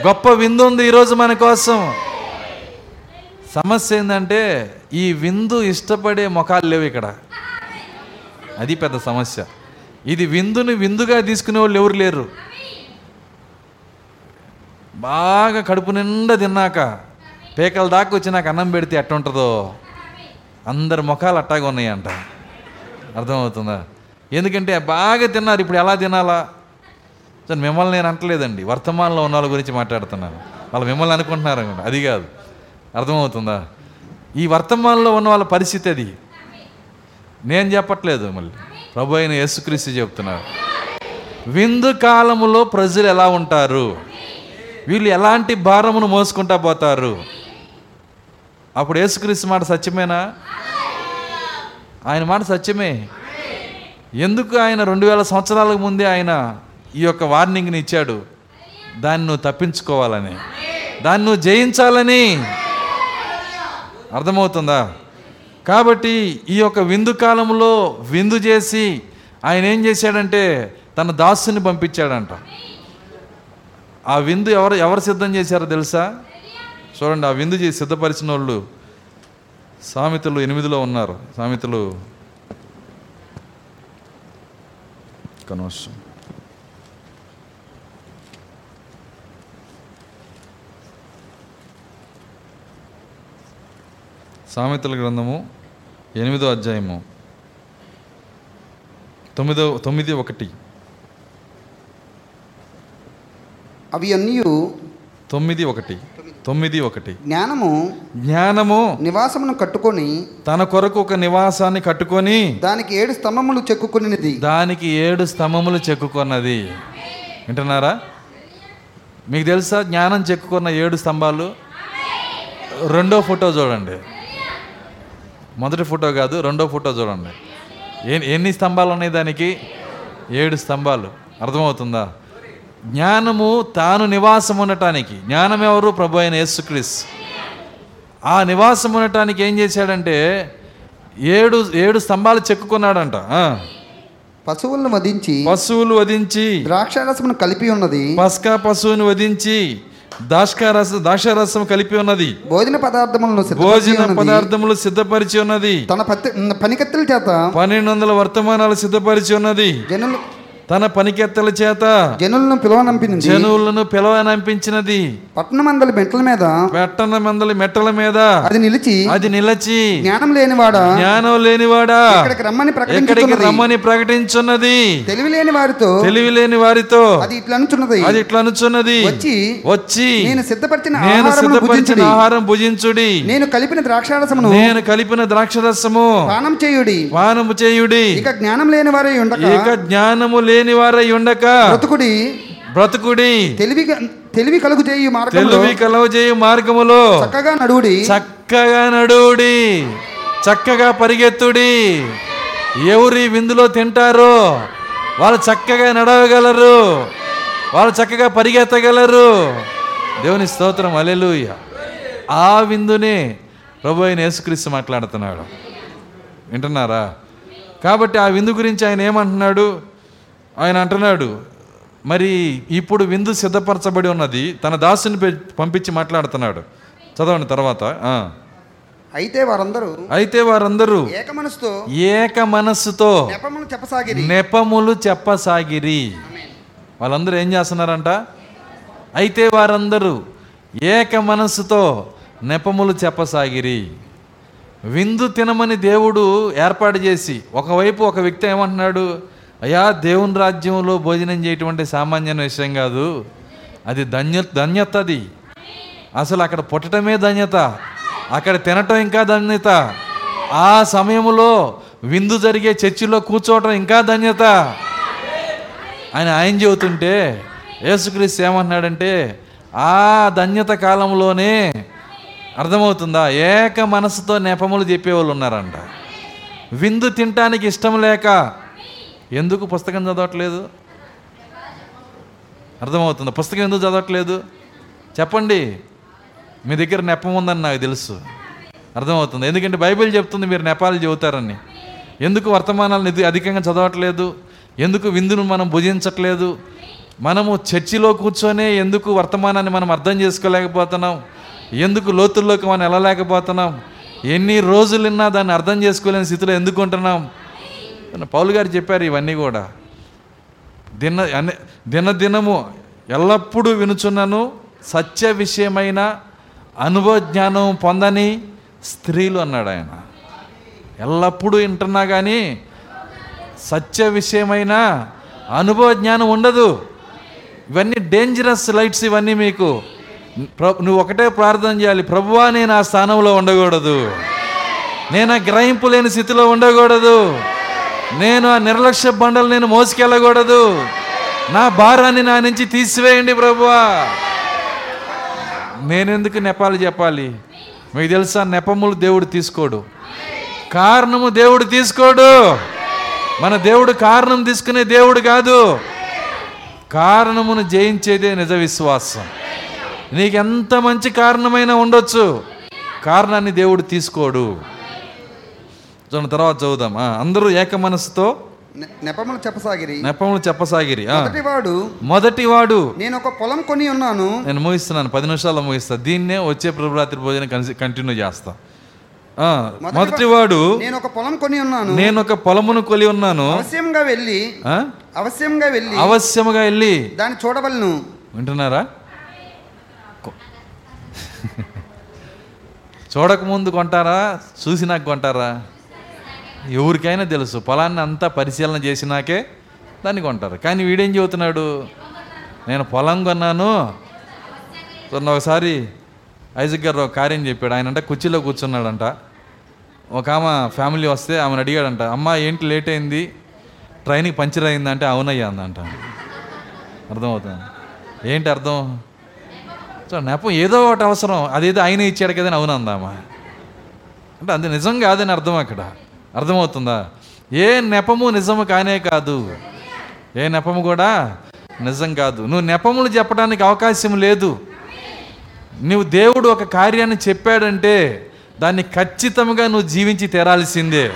A: గొప్ప విందు ఉంది ఈరోజు మన కోసం. సమస్య ఏంటంటే ఈ విందు ఇష్టపడే ముఖాలు లేవు ఇక్కడ. అది పెద్ద సమస్య. ఇది విందుని విందుగా తీసుకునే వాళ్ళు ఎవరు లేరు. బాగా కడుపు నిండా తిన్నాక పేకల దాకా వచ్చి నాకు అన్నం పెడితే ఎట్టుంటుందో. అందరి ముఖాలు అట్టాగా ఉన్నాయంట. అర్థమవుతుందా? ఎందుకంటే బాగా తిన్నారు ఇప్పుడు ఎలా తినాలా? సో మిమ్మల్ని నేను అంటలేదండి. వర్తమానంలో ఉన్న వాళ్ళ గురించి మాట్లాడుతున్నాను. వాళ్ళు మిమ్మల్ని అనుకుంటున్నారు అది కాదు. అర్థమవుతుందా? ఈ వర్తమానంలో ఉన్న వాళ్ళ పరిస్థితి అది. నేను చెప్పట్లేదు మళ్ళీ. ప్రభు అయిన యేసుక్రీస్తు చెప్తున్నారు. విందు కాలములో ప్రజలు ఎలా ఉంటారు? వీళ్ళు ఎలాంటి భారమును మోసుకుంటా పోతారు? అప్పుడు యేసుక్రీస్తు మాట సత్యమేనా? ఆయన మాట సత్యమే. ఎందుకు ఆయన రెండు వేల సంవత్సరాలకు ముందే ఆయన ఈ యొక్క వార్నింగ్ని ఇచ్చాడు. దాన్ని నువ్వు తప్పించుకోవాలని. దాన్ని నువ్వు జయించాలని. అర్థమవుతుందా? కాబట్టి ఈ యొక్క విందు కాలంలో విందు చేసి ఆయన ఏం చేశాడంటే తన దాసుని పంపించాడంట. ఆ విందు ఎవరు ఎవరు సిద్ధం చేశారో తెలుసా? చూడండి ఆ విందు చేసి సిద్ధపరిచిన వాళ్ళు సామెతలు ఎనిమిదిలో ఉన్నారు. సామెతలు. కనవసం సామెతల గ్రంథము ఎనిమిదో అధ్యాయము. తొమ్మిదో తొమ్మిది ఒకటి.
C: అవి అన్నీ
A: తొమ్మిది ఒకటి. తొమ్మిది ఒకటి.
C: జ్ఞానము
A: జ్ఞానము
C: నివాసమును కట్టుకొని
A: తన కొరకు ఒక నివాసాన్ని కట్టుకొని
C: దానికి ఏడు స్తంభములు చెక్కుకొనినది.
A: దానికి ఏడు స్తంభములు చెక్కుకున్నది. వింటున్నారా? మీకు తెలుసా? జ్ఞానం చెక్కుకున్న ఏడు స్తంభాలు? రెండో ఫోటో చూడండి. మొదటి ఫోటో కాదు రెండో ఫోటో చూడండి. ఎన్ని ఎన్ని స్తంభాలు ఉన్నాయి దానికి? ఏడు స్తంభాలు. అర్థమవుతుందా? జ్ఞానము తాను నివాసం ఉండటానికి జ్ఞానం ఎవరు ప్రభు అయిన యేసుక్రీస్ ఆ నివాసం ఉండటానికి ఏం చేశాడంటే ఏడు ఏడు స్తంభాలు చెక్కుకున్నాడంట.
C: పశువులను వధించి
A: పశువులు వధించి
C: ద్రాక్షారసమును కలిపి ఉన్నది.
A: పస్కా పశువుని వధించి దాష్కారస దాక్షారసం కలిపి ఉన్నది.
C: భోజన పదార్థములను
A: భోజన. పదార్థములు సిద్ధపరిచి ఉన్నది.
C: తన పత్తి పనికత్తెల చేత
A: పన్నెండు వందల వర్తమానాలు సిద్ధపరిచి ఉన్నది.
C: జనులు
A: తన పనికెత్తల చేత
C: జనులను పిలువనంపినది
A: జనువులను పిలవనంపించినది
C: పట్టణమందలి మెట్ల మీద
A: పెట్టన మందలి మెట్టల మీద
C: అది నిలిచి
A: అది నిలచి
C: జ్ఞానం లేనివాడా?
A: జ్ఞానం లేనివాడా?
C: ఇక్కడికి రమ్మని ప్రకటించుతున్నది
A: రమ్మని ప్రకటించున్నది.
C: తెలివి లేని వారితో
A: తెలివి లేని వారితో
C: అది ఇట్లా అనుచున్నది.
A: అది ఇట్లా అనుచున్నది.
C: వచ్చి
A: వచ్చి
C: నేను సిద్ధపరిచిన
A: నేను సిద్ధపరిచిన ఆహారం భుజించుడి.
C: నేను కలిపిన ద్రాక్షారసమును
A: నేను కలిపిన ద్రాక్షరసము
C: పానం చేయుడి.
A: పానము చేయుడి.
C: ఇక జ్ఞానం లేని వారే ఉండక
A: ఇక జ్ఞానము లేని వారై ఉండక.
C: బ్రతుకుడి
A: బ్రతుకుడి.
C: తెలివి తెలివి కలుగు చేయు మార్గంలో
A: తెలివి కలవజేయు మార్గములో.
C: చక్కగా నడువుడి.
A: చక్కగా నడువుడి. చక్కగా పరిగెత్తుడి. ఎవరి విందులో తింటారో వాళ్ళు చక్కగా నడవగలరు. వాళ్ళు చక్కగా పరిగెత్తగలరు. దేవుని స్తోత్రం అలెలుయ ఆ విందునే ప్రభు అయిన యేసుక్రీస్తు మాట్లాడుతున్నాడు. వింటున్నారా? కాబట్టి ఆ విందు గురించి ఆయన ఏమంటున్నాడు? ఆయన అంటున్నాడు మరి ఇప్పుడు విందు సిద్ధపరచబడి ఉన్నది తన దాసుని పంపించి మాట్లాడుతున్నాడు. చదవండి తర్వాత.
C: అయితే వారందరూ
A: అయితే వారందరూ
C: ఏక మనసుతో
A: ఏక మనస్సుతో
C: నెపమును చెప్పసాగిరి.
A: నెపములు చెప్పసాగిరి. వాళ్ళందరూ ఏం చేస్తున్నారంట? అయితే వారందరూ ఏక మనస్సుతో నెపములు చెప్పసాగిరి. విందు తినమని దేవుడు ఏర్పాటు చేసి ఒకవైపు ఒక వ్యక్తి ఏమంటున్నాడు? అయ్యా దేవుని రాజ్యంలో భోజనం చేయటువంటి సామాన్యమైన విషయం కాదు. అది ధన్య ధన్యత అది. అసలు అక్కడ పుట్టడమే ధన్యత. అక్కడ తినటం ఇంకా ధన్యత. ఆ సమయంలో విందు జరిగే చర్చిలో కూర్చోవటం ఇంకా ధన్యత. ఆయన ఆయన చెబుతుంటే యేసుక్రీస్తు ఏమంటున్నాడంటే ఆ ధన్యత కాలంలోనే అర్థమవుతుందా? ఏక మనసుతో నెపములు చెప్పేవాళ్ళు ఉన్నారంట. విందు తినటానికి ఇష్టం లేక ఎందుకు పుస్తకం చదవట్లేదు? అర్థమవుతుంది? పుస్తకం ఎందుకు చదవట్లేదు? చెప్పండి. మీ దగ్గర నెపం ఉందని నాకు తెలుసు. అర్థమవుతుంది? ఎందుకంటే బైబిల్ చెప్తుంది మీరు నెపాలు చెబుతారని ఎందుకు వర్తమానాలను ఇది అధికంగా చదవట్లేదు? ఎందుకు విందును మనం భుజించట్లేదు? మనము చర్చిలో కూర్చొనే ఎందుకు వర్తమానాన్ని మనం అర్థం చేసుకోలేకపోతున్నాం? ఎందుకు లోతుల్లోకి మనం వెళ్ళలేకపోతున్నాం? ఎన్ని రోజులున్నా దాన్ని అర్థం చేసుకోలేని స్థితిలో ఎందుకుంటున్నాం? పౌలు గారు చెప్పారు ఇవన్నీ కూడా. దిన అనే దినదినము ఎల్లప్పుడూ వినుచున్నాను సత్య విషయమైన అనుభవ జ్ఞానం పొందని స్త్రీలు అన్నాడు ఆయన. ఎల్లప్పుడూ వింటున్నా కానీ సత్య విషయమైన అనుభవ జ్ఞానం ఉండదు. ఇవన్నీ డేంజరస్ లైట్స్ ఇవన్నీ మీకు. నువ్వు ఒకటే ప్రార్థన చేయాలి ప్రభువా నేను ఆ స్థానంలో ఉండకూడదు. నేను గ్రహింపు లేని స్థితిలో ఉండకూడదు. నేను ఆ నిర్లక్ష్య బండలు నేను మోసుకెళ్ళకూడదు. నా భారాన్ని నా నుంచి తీసివేయండి ప్రభువా. నేనెందుకు నెపాలు చెప్పాలి? మీకు తెలుసా నెపములు దేవుడు తీసుకోడు. కారణము దేవుడు తీసుకోడు. మన దేవుడు కారణం తీసుకునే దేవుడు కాదు. కారణమును జయించేదే నిజ విశ్వాసం. నీకు ఎంత మంచి కారణమైనా ఉండొచ్చు. కారణాన్ని దేవుడు తీసుకోడు. చూడండి తర్వాత చదువుదాం. అందరూ ఏక మనసుతో
C: నెపములు చెప్పసాగిరి.
A: నెపములు చెప్పసాగిరి.
C: మొదటివాడు
A: మొదటి వాడు.
C: నేను ఒక పొలం కొని ఉన్నాను.
A: నేను ముగిస్తున్నాను పది నిమిషాల్లో ముగిస్తా. దీన్నే వచ్చే ప్రభురాత్రి భోజనం కంటిన్యూ చేస్తా. ఆ, మొదటి వాడు.
C: నేను ఒక పొలం కొని ఉన్నాను.
A: నేను ఒక పొలమును కొలి ఉన్నాను.
C: అవశ్యంగా వెళ్ళి? అవశ్యంగా వెళ్ళి.
A: అవశ్యముగా వెళ్ళి.
C: దాన్ని చూడవలను.
A: వింటున్నారా? చూడకముందు కొంటారా? చూసి నాకు కొంటారా? ఎవరికైనా తెలుసు. పొలాన్ని అంతా పరిశీలన చేసినాకే దాన్ని కొంటారు. కానీ వీడేం చెబుతున్నాడు? నేను పొలం కొన్నాను. మొన్న ఒకసారి ఐజక్ గారు ఒక కార్యం చెప్పాడు. ఆయన అంటే కుర్చీలో కూర్చున్నాడంట. ఒక ఆమె ఫ్యామిలీ వస్తే ఆమెను అడిగాడంట అమ్మ ఏంటి లేట్ అయింది? ట్రైన్కి పంచర్ అయిందంటే అవునయ్యా అందంట. అర్థమవుతుంది? ఏంటి అర్థం? సో నెపం ఏదో ఒకటి అవసరం. అదేదో ఆయన ఇచ్చాడు కదా అవునందామా అంటే అది నిజం కాదని అర్థం అక్కడ. అర్థమవుతుందా? ఏ నెపము నిజము కానే కాదు. ఏ నెపము కూడా నిజం కాదు. నువ్వు నెపములు చెప్పడానికి అవకాశం లేదు. నువ్వు దేవుడు ఒక కార్యాన్ని చెప్పాడంటే దాన్ని ఖచ్చితంగా నువ్వు జీవించి తీరాల్సిందే.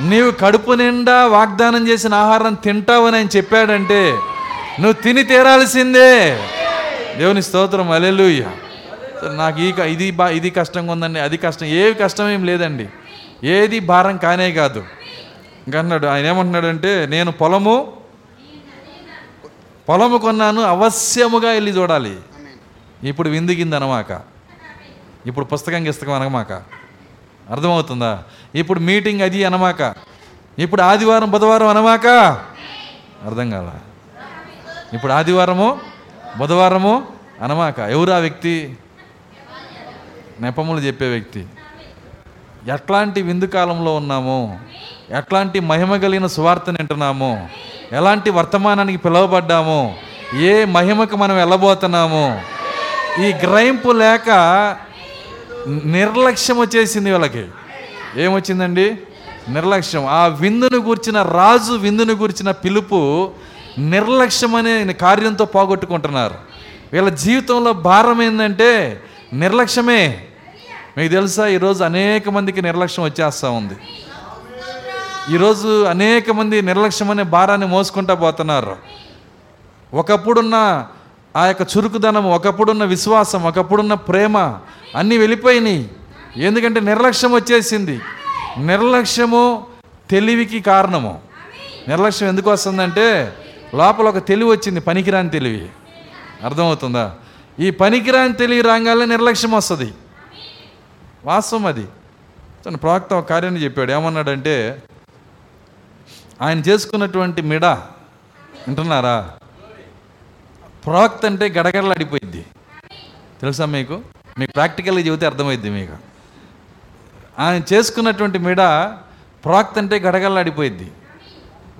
A: నీవు కడుపు నిండా వాగ్దానం చేసిన ఆహారం తింటావని ఆయన చెప్పాడంటే నువ్వు తిని తీరాల్సిందే. దేవుని స్తోత్రం. అలెలుయ్య నాకు ఈ ఇది బా ఇది కష్టంగా ఉందండి. అది కష్టం. ఏవి కష్టం ఏం లేదండి. ఏది భారం కానే కాదు. ఇంకా అన్నాడు ఆయన ఏమంటున్నాడంటే నేను పొలము పొలము కొన్నాను అవశ్యముగా వెళ్ళి చూడాలి. ఇప్పుడు విందుకింది అనమాక. ఇప్పుడు పుస్తకం గిస్తకం అనమాక. అర్థమవుతుందా? ఇప్పుడు మీటింగ్ అది అనమాక. ఇప్పుడు ఆదివారం బుధవారం అనమాక. అర్థం కాల. ఇప్పుడు ఆదివారము బుధవారము అనమాక. ఎవరు ఆ వ్యక్తి? నెపములు చెప్పే వ్యక్తి. ఎట్లాంటి విందు కాలంలో ఉన్నామో? ఎట్లాంటి మహిమ కలిగిన సువార్తను వింటున్నామో ఎలాంటి వర్తమానానికి పిలువబడ్డామో? ఏ మహిమకు మనం వెళ్ళబోతున్నామో? ఈ గ్రహింపు లేక నిర్లక్ష్యం వచ్చేసింది వీళ్ళకి. ఏమొచ్చిందండి? నిర్లక్ష్యం. ఆ విందును గూర్చిన రాజు విందును గూర్చిన పిలుపు నిర్లక్ష్యం అనే కార్యంతో పోగొట్టుకుంటున్నారు. వీళ్ళ జీవితంలో భారం ఏంటంటే నిర్లక్ష్యమే. మీకు తెలుసా ఈరోజు అనేక మందికి నిర్లక్ష్యం వచ్చేస్తూ ఉంది. ఈరోజు అనేక మంది నిర్లక్ష్యం అనే భారాన్ని మోసుకుంటా పోతున్నారు. ఒకప్పుడున్న ఆ యొక్క చురుకుదనం ఒకప్పుడున్న విశ్వాసం ఒకప్పుడున్న ప్రేమ అన్నీ వెళ్ళిపోయినాయి. ఎందుకంటే నిర్లక్ష్యం వచ్చేసింది. నిర్లక్ష్యము తెలివికి కారణము. నిర్లక్ష్యం ఎందుకు వస్తుందంటే లోపల ఒక తెలివి వచ్చింది పనికిరాని తెలివి. అర్థమవుతుందా? ఈ పనికిరాని తెలివి రాగానే నిర్లక్ష్యం వస్తుంది. వాస్తవం అది. తన ప్రవక్త ఒక కార్యాన్ని చెప్పాడు. ఏమన్నాడంటే ఆయన చేసుకున్నటువంటి మిడ వింటున్నారా? ప్రవక్త అంటే గడగడలాడిపోయింది తెలుసా మీకు? మీకు ప్రాక్టికల్గా చెబితే అర్థమైద్ది మీకు. ఆయన చేసుకున్నటువంటి మిడ ప్రవక్త అంటే గడగడలాడిపోయింది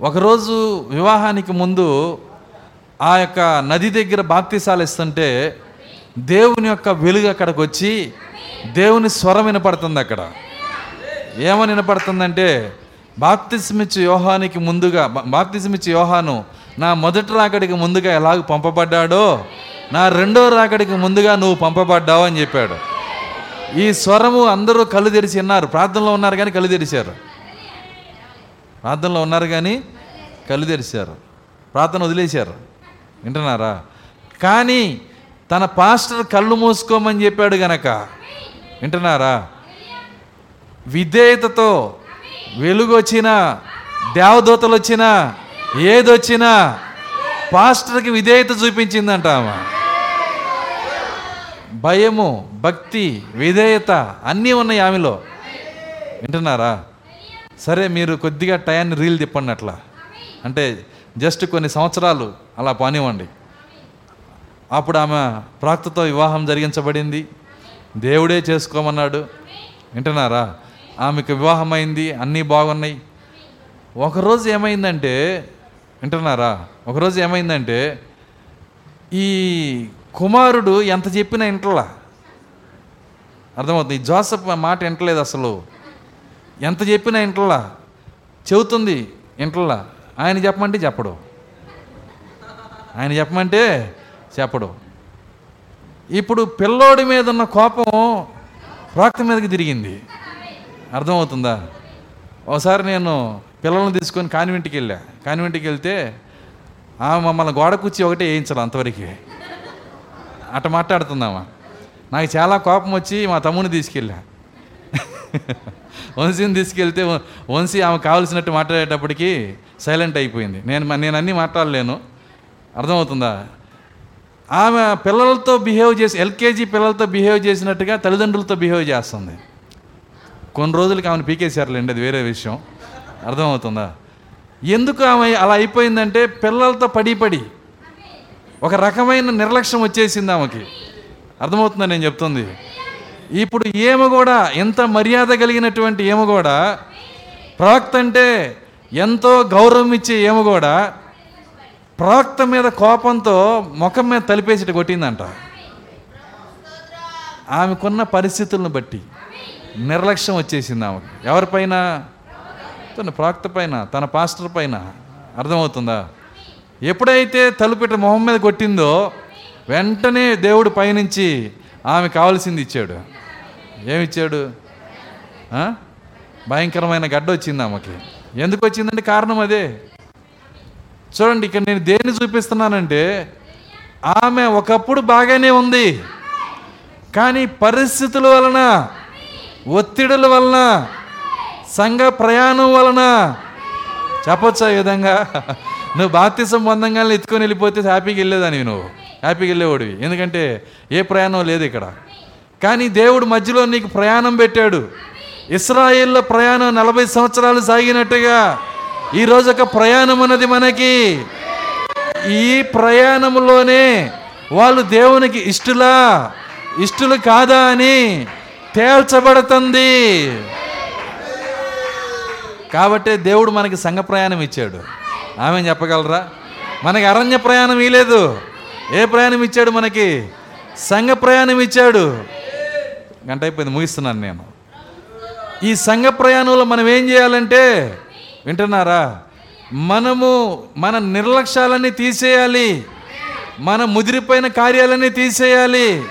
A: ఒకరోజు వివాహానికి ముందు ఆ యొక్క నది దగ్గర బాప్తిసాలు ఇస్తుంటే దేవుని యొక్క వెలుగు అక్కడికి వచ్చి దేవుని స్వరం వినపడుతుంది అక్కడ. ఏమని వినపడుతుందంటే బాప్తిస్మిచ్చి యోహానికి ముందుగా బాప్తిస్మిచ్చి యోహాను నా మొదటి రాకడికి ముందుగా ఎలాగ పంపబడ్డాడో నా రెండో రాకడికి ముందుగా నువ్వు పంపబడ్డావు అని చెప్పాడు. ఈ స్వరము అందరూ కళ్ళు తెరిచి ఉన్నారు ప్రార్థనలో ఉన్నారు కానీ కళ్ళు తెరిచారు. ప్రార్థనలో ఉన్నారు కానీ కళ్ళు తెరిచారు. ప్రార్థన వదిలేశారు. వింటున్నారా? కానీ తన పాస్టర్ కళ్ళు మూసుకోమని చెప్పాడు గనక వింటున్నారా? విధేయతతో వెలుగు వచ్చినా దేవదూతలు వచ్చినా ఏదొచ్చినా పాస్టర్కి విధేయత చూపించిందంట ఆమె. భయము భక్తి విధేయత అన్నీ ఉన్నాయి ఆమెలో. వింటున్నారా? సరే మీరు కొద్దిగా టయాన్ని రీల్ తిప్పండి అట్లా. అంటే జస్ట్ కొన్ని సంవత్సరాలు అలా పానివ్వండి. అప్పుడు ఆమె ప్రాక్తతో వివాహం జరిగించబడింది. దేవుడే చేసుకోమన్నాడు. వింటున్నారా? ఆమెకు వివాహమైంది అన్నీ బాగున్నాయి. ఒకరోజు ఏమైందంటే వింటున్నారా? ఒకరోజు ఏమైందంటే ఈ కుమారుడు ఎంత చెప్పినా వింటలా? అర్థమవుతుంది? జోసఫ్ మాట వింటలేదు అసలు. ఎంత చెప్పినా ఇంటలా చెబుతుంది ఇంటలా ఆయన చెప్పమంటే చెప్పడు. ఆయన చెప్పమంటే చెప్పడు. ఇప్పుడు పిల్లోడి మీద ఉన్న కోపం ప్రాక్త మీదకి తిరిగింది. అర్థమవుతుందా? ఒకసారి నేను పిల్లల్ని తీసుకొని కాన్వెంట్కి వెళ్ళా. కాన్వెంట్కి వెళ్తే ఆమె మమ్మల్ని గోడ కూర్చి ఒకటే వేయించాలి అంతవరకు. అట్ట మాట్లాడుతుందామా నాకు చాలా కోపం వచ్చి మా తమ్ముని తీసుకెళ్ళా. వంశీని తీసుకెళ్తే వంశీ ఆమె కావలసినట్టు మాట్లాడేటప్పటికి సైలెంట్ అయిపోయింది. నేను నేను అన్నీ మాట్లాడలేను. అర్థమవుతుందా? ఆమె పిల్లలతో బిహేవ్ చేసి ఎల్కేజీ పిల్లలతో బిహేవ్ చేసినట్టుగా తల్లిదండ్రులతో బిహేవ్ చేస్తుంది. కొన్ని రోజులకి ఆమెను పీకేశారులేండి అది వేరే విషయం. అర్థమవుతుందా? ఎందుకు ఆమె అలా అయిపోయిందంటే పిల్లలతో పడి పడి ఒక రకమైన నిర్లక్ష్యం వచ్చేసింది ఆమెకి. అర్థమవుతుందా నేను చెప్తుంది? ఇప్పుడు ఏమ కూడా ఎంత మర్యాద కలిగినటువంటి ఏమ కూడా ప్రవక్త అంటే ఎంతో గౌరవం ఇచ్చే ఏమ కూడా ప్రవక్త మీద కోపంతో ముఖం మీద తలిపేసిట కొట్టిందంట. ఆమెకున్న పరిస్థితులను బట్టి నిర్లక్ష్యం వచ్చేసింది ఆమెకు. ఎవరిపైన తన ప్రవక్త పైన తన పాస్టర్ పైన. అర్థమవుతుందా? ఎప్పుడైతే తలుపిట మొహం మీద కొట్టిందో వెంటనే దేవుడు పైనుంచి ఆమె కావాల్సింది ఇచ్చాడు. ఏమిచ్చాడు? భయంకరమైన గడ్డ వచ్చింది ఆమెకి. ఎందుకు వచ్చిందంటే కారణం అదే? చూడండి ఇక్కడ నేను దేన్ని చూపిస్తున్నానంటే ఆమె ఒకప్పుడు బాగానే ఉంది కానీ పరిస్థితుల వలన ఒత్తిడుల వలన సంఘ ప్రయాణం వలన చెప్పొచ్చా ఈ విధంగా? నువ్వు బాప్తిసం పొందంగానే ఎత్తుకొని వెళ్ళిపోతే హ్యాపీగా వెళ్ళేదానివి నువ్వు హ్యాపీగా వెళ్ళేవాడివి ఎందుకంటే ఏ ప్రయాణం లేదు ఇక్కడ. కానీ దేవుడు మధ్యలో నీకు ప్రయాణం పెట్టాడు ఇస్రాయేల్లో ప్రయాణం నలభై సంవత్సరాలు సాగినట్టుగా ఈరోజు ఒక ప్రయాణం ఉన్నది మనకి. ఈ ప్రయాణంలోనే వాళ్ళు దేవునికి ఇష్టలా ఇష్టలు కాదా అని తేల్చబడుతుంది. కాబట్టే దేవుడు మనకి సంఘ ప్రయాణం ఇచ్చాడు. ఆమె చెప్పగలరా? మనకి అరణ్య ప్రయాణం ఇలేదు ఏ ప్రయాణం ఇచ్చాడు మనకి? సంఘ ప్రయాణం ఇచ్చాడు. గంట అయిపోయింది ముగిస్తున్నాను నేను. ఈ సంఘ ప్రయాణంలో మనం ఏం చేయాలంటే వింటున్నారా? మనము మన నిర్లక్ష్యాలన్నీ తీసేయాలి. మన ముదిరిపోయిన కార్యాలన్నీ తీసేయాలి.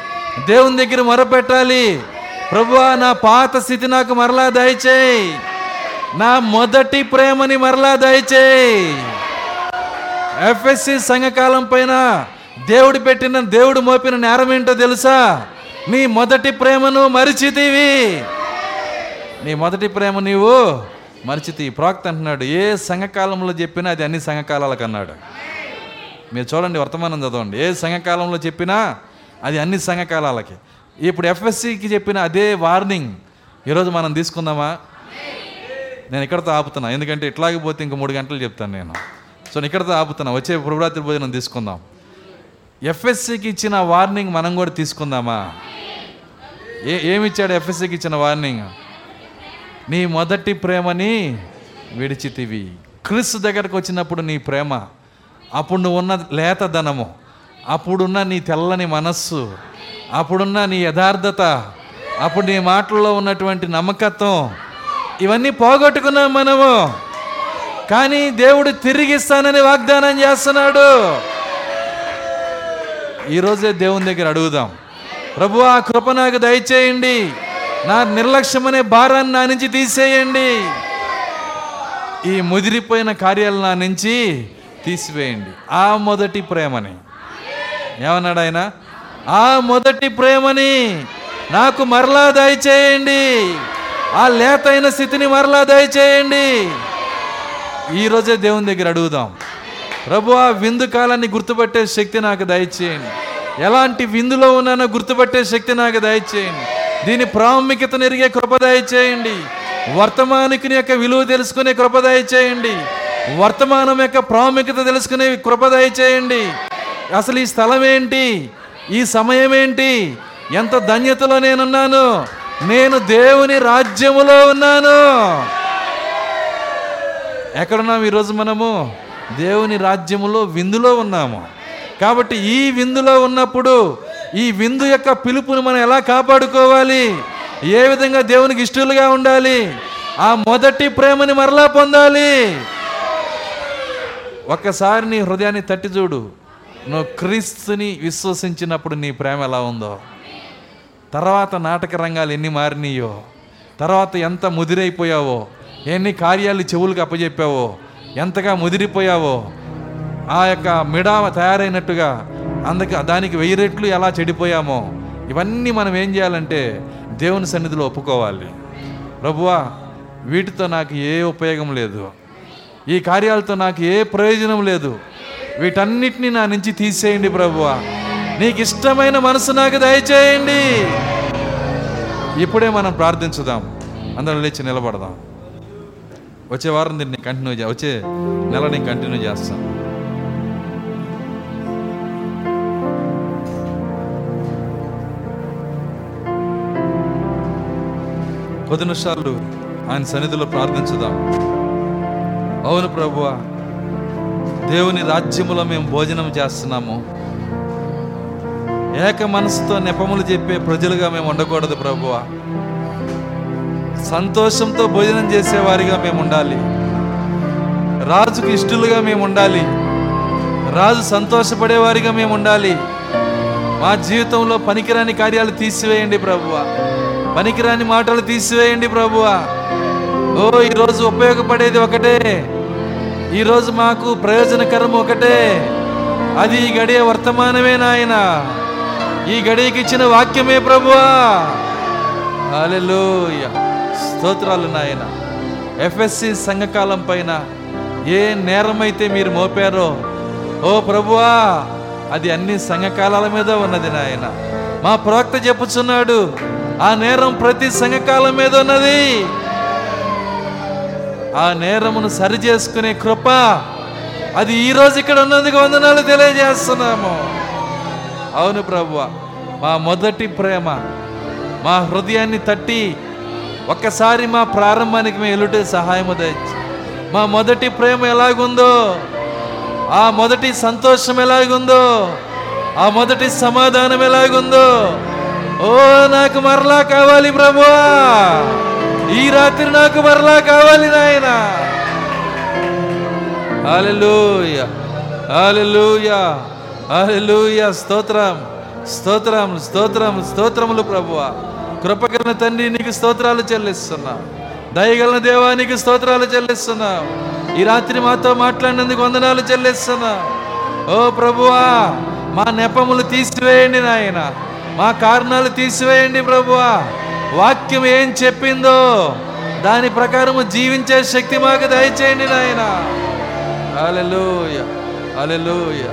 A: దేవుని దగ్గర మొరపెట్టాలి. ప్రభువా నా పాత స్థితి నాకు మరలా దయచేయి. నా మొదటి ప్రేమని మరలా దయచేయి. ఎఫ్ఎస్సి సంఘకాలం పైన దేవుడు పెట్టిన దేవుడు మోపిన నేరం ఏంటో తెలుసా? నీ మొదటి ప్రేమను మరిచితివి. నీ మొదటి ప్రేమ నీవు మరిచితి ప్రాక్త అంటున్నాడు ఏ సంఘకాలంలో చెప్పినా అది అన్ని సంఘకాలాలకు అన్నాడు మీరు చూడండి వర్తమానం చదవండి ఏ సంఘకాలంలో చెప్పినా అది అన్ని సంఘకాలాలకి. ఇప్పుడు ఎఫ్ఎస్సికి చెప్పిన అదే వార్నింగ్ ఈరోజు మనం తీసుకుందామా? నేను ఇక్కడతో ఆపుతున్నా ఎందుకంటే ఇట్లాగే పోతే ఇంక మూడు గంటలు చెప్తాను నేను. సో నేను ఇక్కడతో ఆపుతున్నా వచ్చే ప్రభురాత్రి భోజనం తీసుకుందాం. ఎఫ్ఎస్సికి ఇచ్చిన వార్నింగ్ మనం కూడా తీసుకుందామా? ఏ ఏమిచ్చాడు ఎఫ్ఎస్సికి ఇచ్చిన వార్నింగ్? నీ మొదటి ప్రేమని విడిచితివి. క్రిస్ దగ్గరకు వచ్చినప్పుడు నీ ప్రేమ అప్పుడు నువ్వు ఉన్న లేతదనము అప్పుడున్న నీ తెల్లని మనస్సు అప్పుడున్న నీ యథార్థత అప్పుడు నీ మాటల్లో ఉన్నటువంటి నమ్మకత్వం ఇవన్నీ పోగొట్టుకున్నాం మనము. కానీ దేవుడు తిరిగిస్తానని వాగ్దానం చేస్తున్నాడు. ఈరోజే దేవుని దగ్గర అడుగుదాం. ప్రభు ఆ కృప నాకు దయచేయండి. నా నిర్లక్ష్యం అనే భారాన్ని నా నుంచి తీసేయండి. ఈ ముదిరిపోయిన కార్యాలు నా నుంచి తీసివేయండి. ఆ మొదటి ప్రేమని. ఏమన్నాడు ఆయన? ఆ మొదటి ప్రేమని నాకు మరలా దయచేయండి. ఆ లేతైన స్థితిని మరలా దయచేయండి. ఈరోజే దేవుని దగ్గర అడుగుదాం. ప్రభు ఆ విందు కాలాన్ని గుర్తుపట్టే శక్తి నాకు దయచేయండి. ఎలాంటి విందులో ఉన్నానో గుర్తుపట్టే శక్తి నాకు దయచేయండి. దీని ప్రాముఖ్యతను ఎరిగే కృపదాయ చేయండి వర్తమానికుని యొక్క విలువ తెలుసుకునే కృపదాయ చేయండి వర్తమానం యొక్క ప్రాముఖ్యత తెలుసుకునే కృపదాయ చేయండి అసలు ఈ స్థలం ఏంటి? ఈ సమయం ఏంటి? ఎంత ధన్యతలో నేనున్నాను? నేను దేవుని రాజ్యములో ఉన్నాను. ఎక్కడున్నాము ఈరోజు మనము? దేవుని రాజ్యములో విందులో ఉన్నాము. కాబట్టి ఈ విందులో ఉన్నప్పుడు ఈ విందు యొక్క పిలుపుని మనం ఎలా కాపాడుకోవాలి? ఏ విధంగా దేవునికి ఇష్టలుగా ఉండాలి? ఆ మొదటి ప్రేమని మరలా పొందాలి. ఒక్కసారి నీ హృదయాన్ని తట్టి చూడు. నువ్వు క్రీస్తుని విశ్వసించినప్పుడు నీ ప్రేమ ఎలా ఉందో. తర్వాత నాటక రంగాలు ఎన్ని మారినాయో తర్వాత ఎంత ముదిరైపోయావో ఎన్ని కార్యాలు చెవులకు అప్పచెప్పావో ఎంతగా ముదిరిపోయావో ఆ యొక్క మిడామ తయారైనట్టుగా అందుకే దానికి వెయ్యి రెట్లు ఎలా చెడిపోయామో ఇవన్నీ మనం ఏం చేయాలంటే దేవుని సన్నిధిలో ఒప్పుకోవాలి. ప్రభువా వీటితో నాకు ఏ ఉపయోగం లేదు. ఈ కార్యాలతో నాకు ఏ ప్రయోజనం లేదు. వీటన్నిటిని నా నుంచి తీసేయండి ప్రభువా. నీకు ఇష్టమైన మనసు నాకు దయచేయండి. ఇప్పుడే మనం ప్రార్థించుదాం. అందరం లేచి నిలబడదాం. వచ్చే వారం దీన్ని కంటిన్యూ వచ్చే నెల నేను కంటిన్యూ చేస్తాను. పది నిమిషాలు ఆయన సన్నిధిలో ప్రార్థించుదాం. అవును ప్రభువ దేవుని రాజ్యములో మేము భోజనం చేస్తున్నాము. ఏక మనసుతో నెపములు చెప్పే ప్రజలుగా మేము ఉండకూడదు ప్రభువ. సంతోషంతో భోజనం చేసేవారిగా మేము ఉండాలి. రాజుకు ఇష్టలుగా మేము ఉండాలి. రాజు సంతోషపడేవారిగా మేము ఉండాలి. మా జీవితంలో పనికిరాని కార్యాలు తీసివేయండి ప్రభువా. పనికిరాని మాటలు తీసివేయండి ప్రభువా. ఓ ఈరోజు ఉపయోగపడేది ఒకటే. ఈరోజు మాకు ప్రయోజనకరం ఒకటే. అది ఈ గడియ వర్తమానమే నాయన. ఈ గడియకి ఇచ్చిన వాక్యమే ప్రభువా. అలెలోయ స్తోత్రాలు నాయన. ఎఫ్ఎస్సి సంఘకాలం పైన ఏ నేరమైతే మీరు మోపారో ఓ ప్రభువా అది అన్ని సంఘకాలాల మీద ఉన్నది నాయన. మా ప్రవక్త చెప్పుచున్నాడు ఆ నేరం ప్రతి సంఘకాలం మీద ఉన్నది. ఆ నేరమును సరి చేసుకునే కృప అది ఈ రోజు ఇక్కడ ఉన్నందుకు వందనాలు తెలియజేస్తున్నాము. అవును ప్రభు మా మొదటి ప్రేమ మా హృదయాన్ని తట్టి ఒక్కసారి మా ప్రారంభానికి మేము ఎలుటే సహాయము దయచి. మా మొదటి ప్రేమ ఎలాగుందో ఆ మొదటి సంతోషం ఎలాగుందో ఆ మొదటి సమాధానం ఎలాగుందో ఓ నాకు మరలా కావాలి ప్రభువా. ఈ రాత్రి నాకు మరలా కావాలి నాయన. హల్లెలూయా హల్లెలూయా హల్లెలూయా. స్తోత్రం స్తోత్రం స్తోత్రం స్తోత్రములు ప్రభువా. కృపకరణ తండ్రి నీకు స్తోత్రాలు చెల్లిస్తున్నా. దయగలన దేవానికి స్తోత్రాలు చెల్లిస్తున్నా. ఈ రాత్రి మాతో మాట్లాడినందుకు వందనాలు చెల్లిస్తున్నా. ఓ ప్రభువా మా నెపములు తీసివేయండి నాయన. మా కారణాలు తీసివేయండి ప్రభువా. వాక్యం ఏం చెప్పిందో దాని ప్రకారము జీవించే శక్తి మాకు దయచేయండి నాయన. అలెలుయ అలెలుయ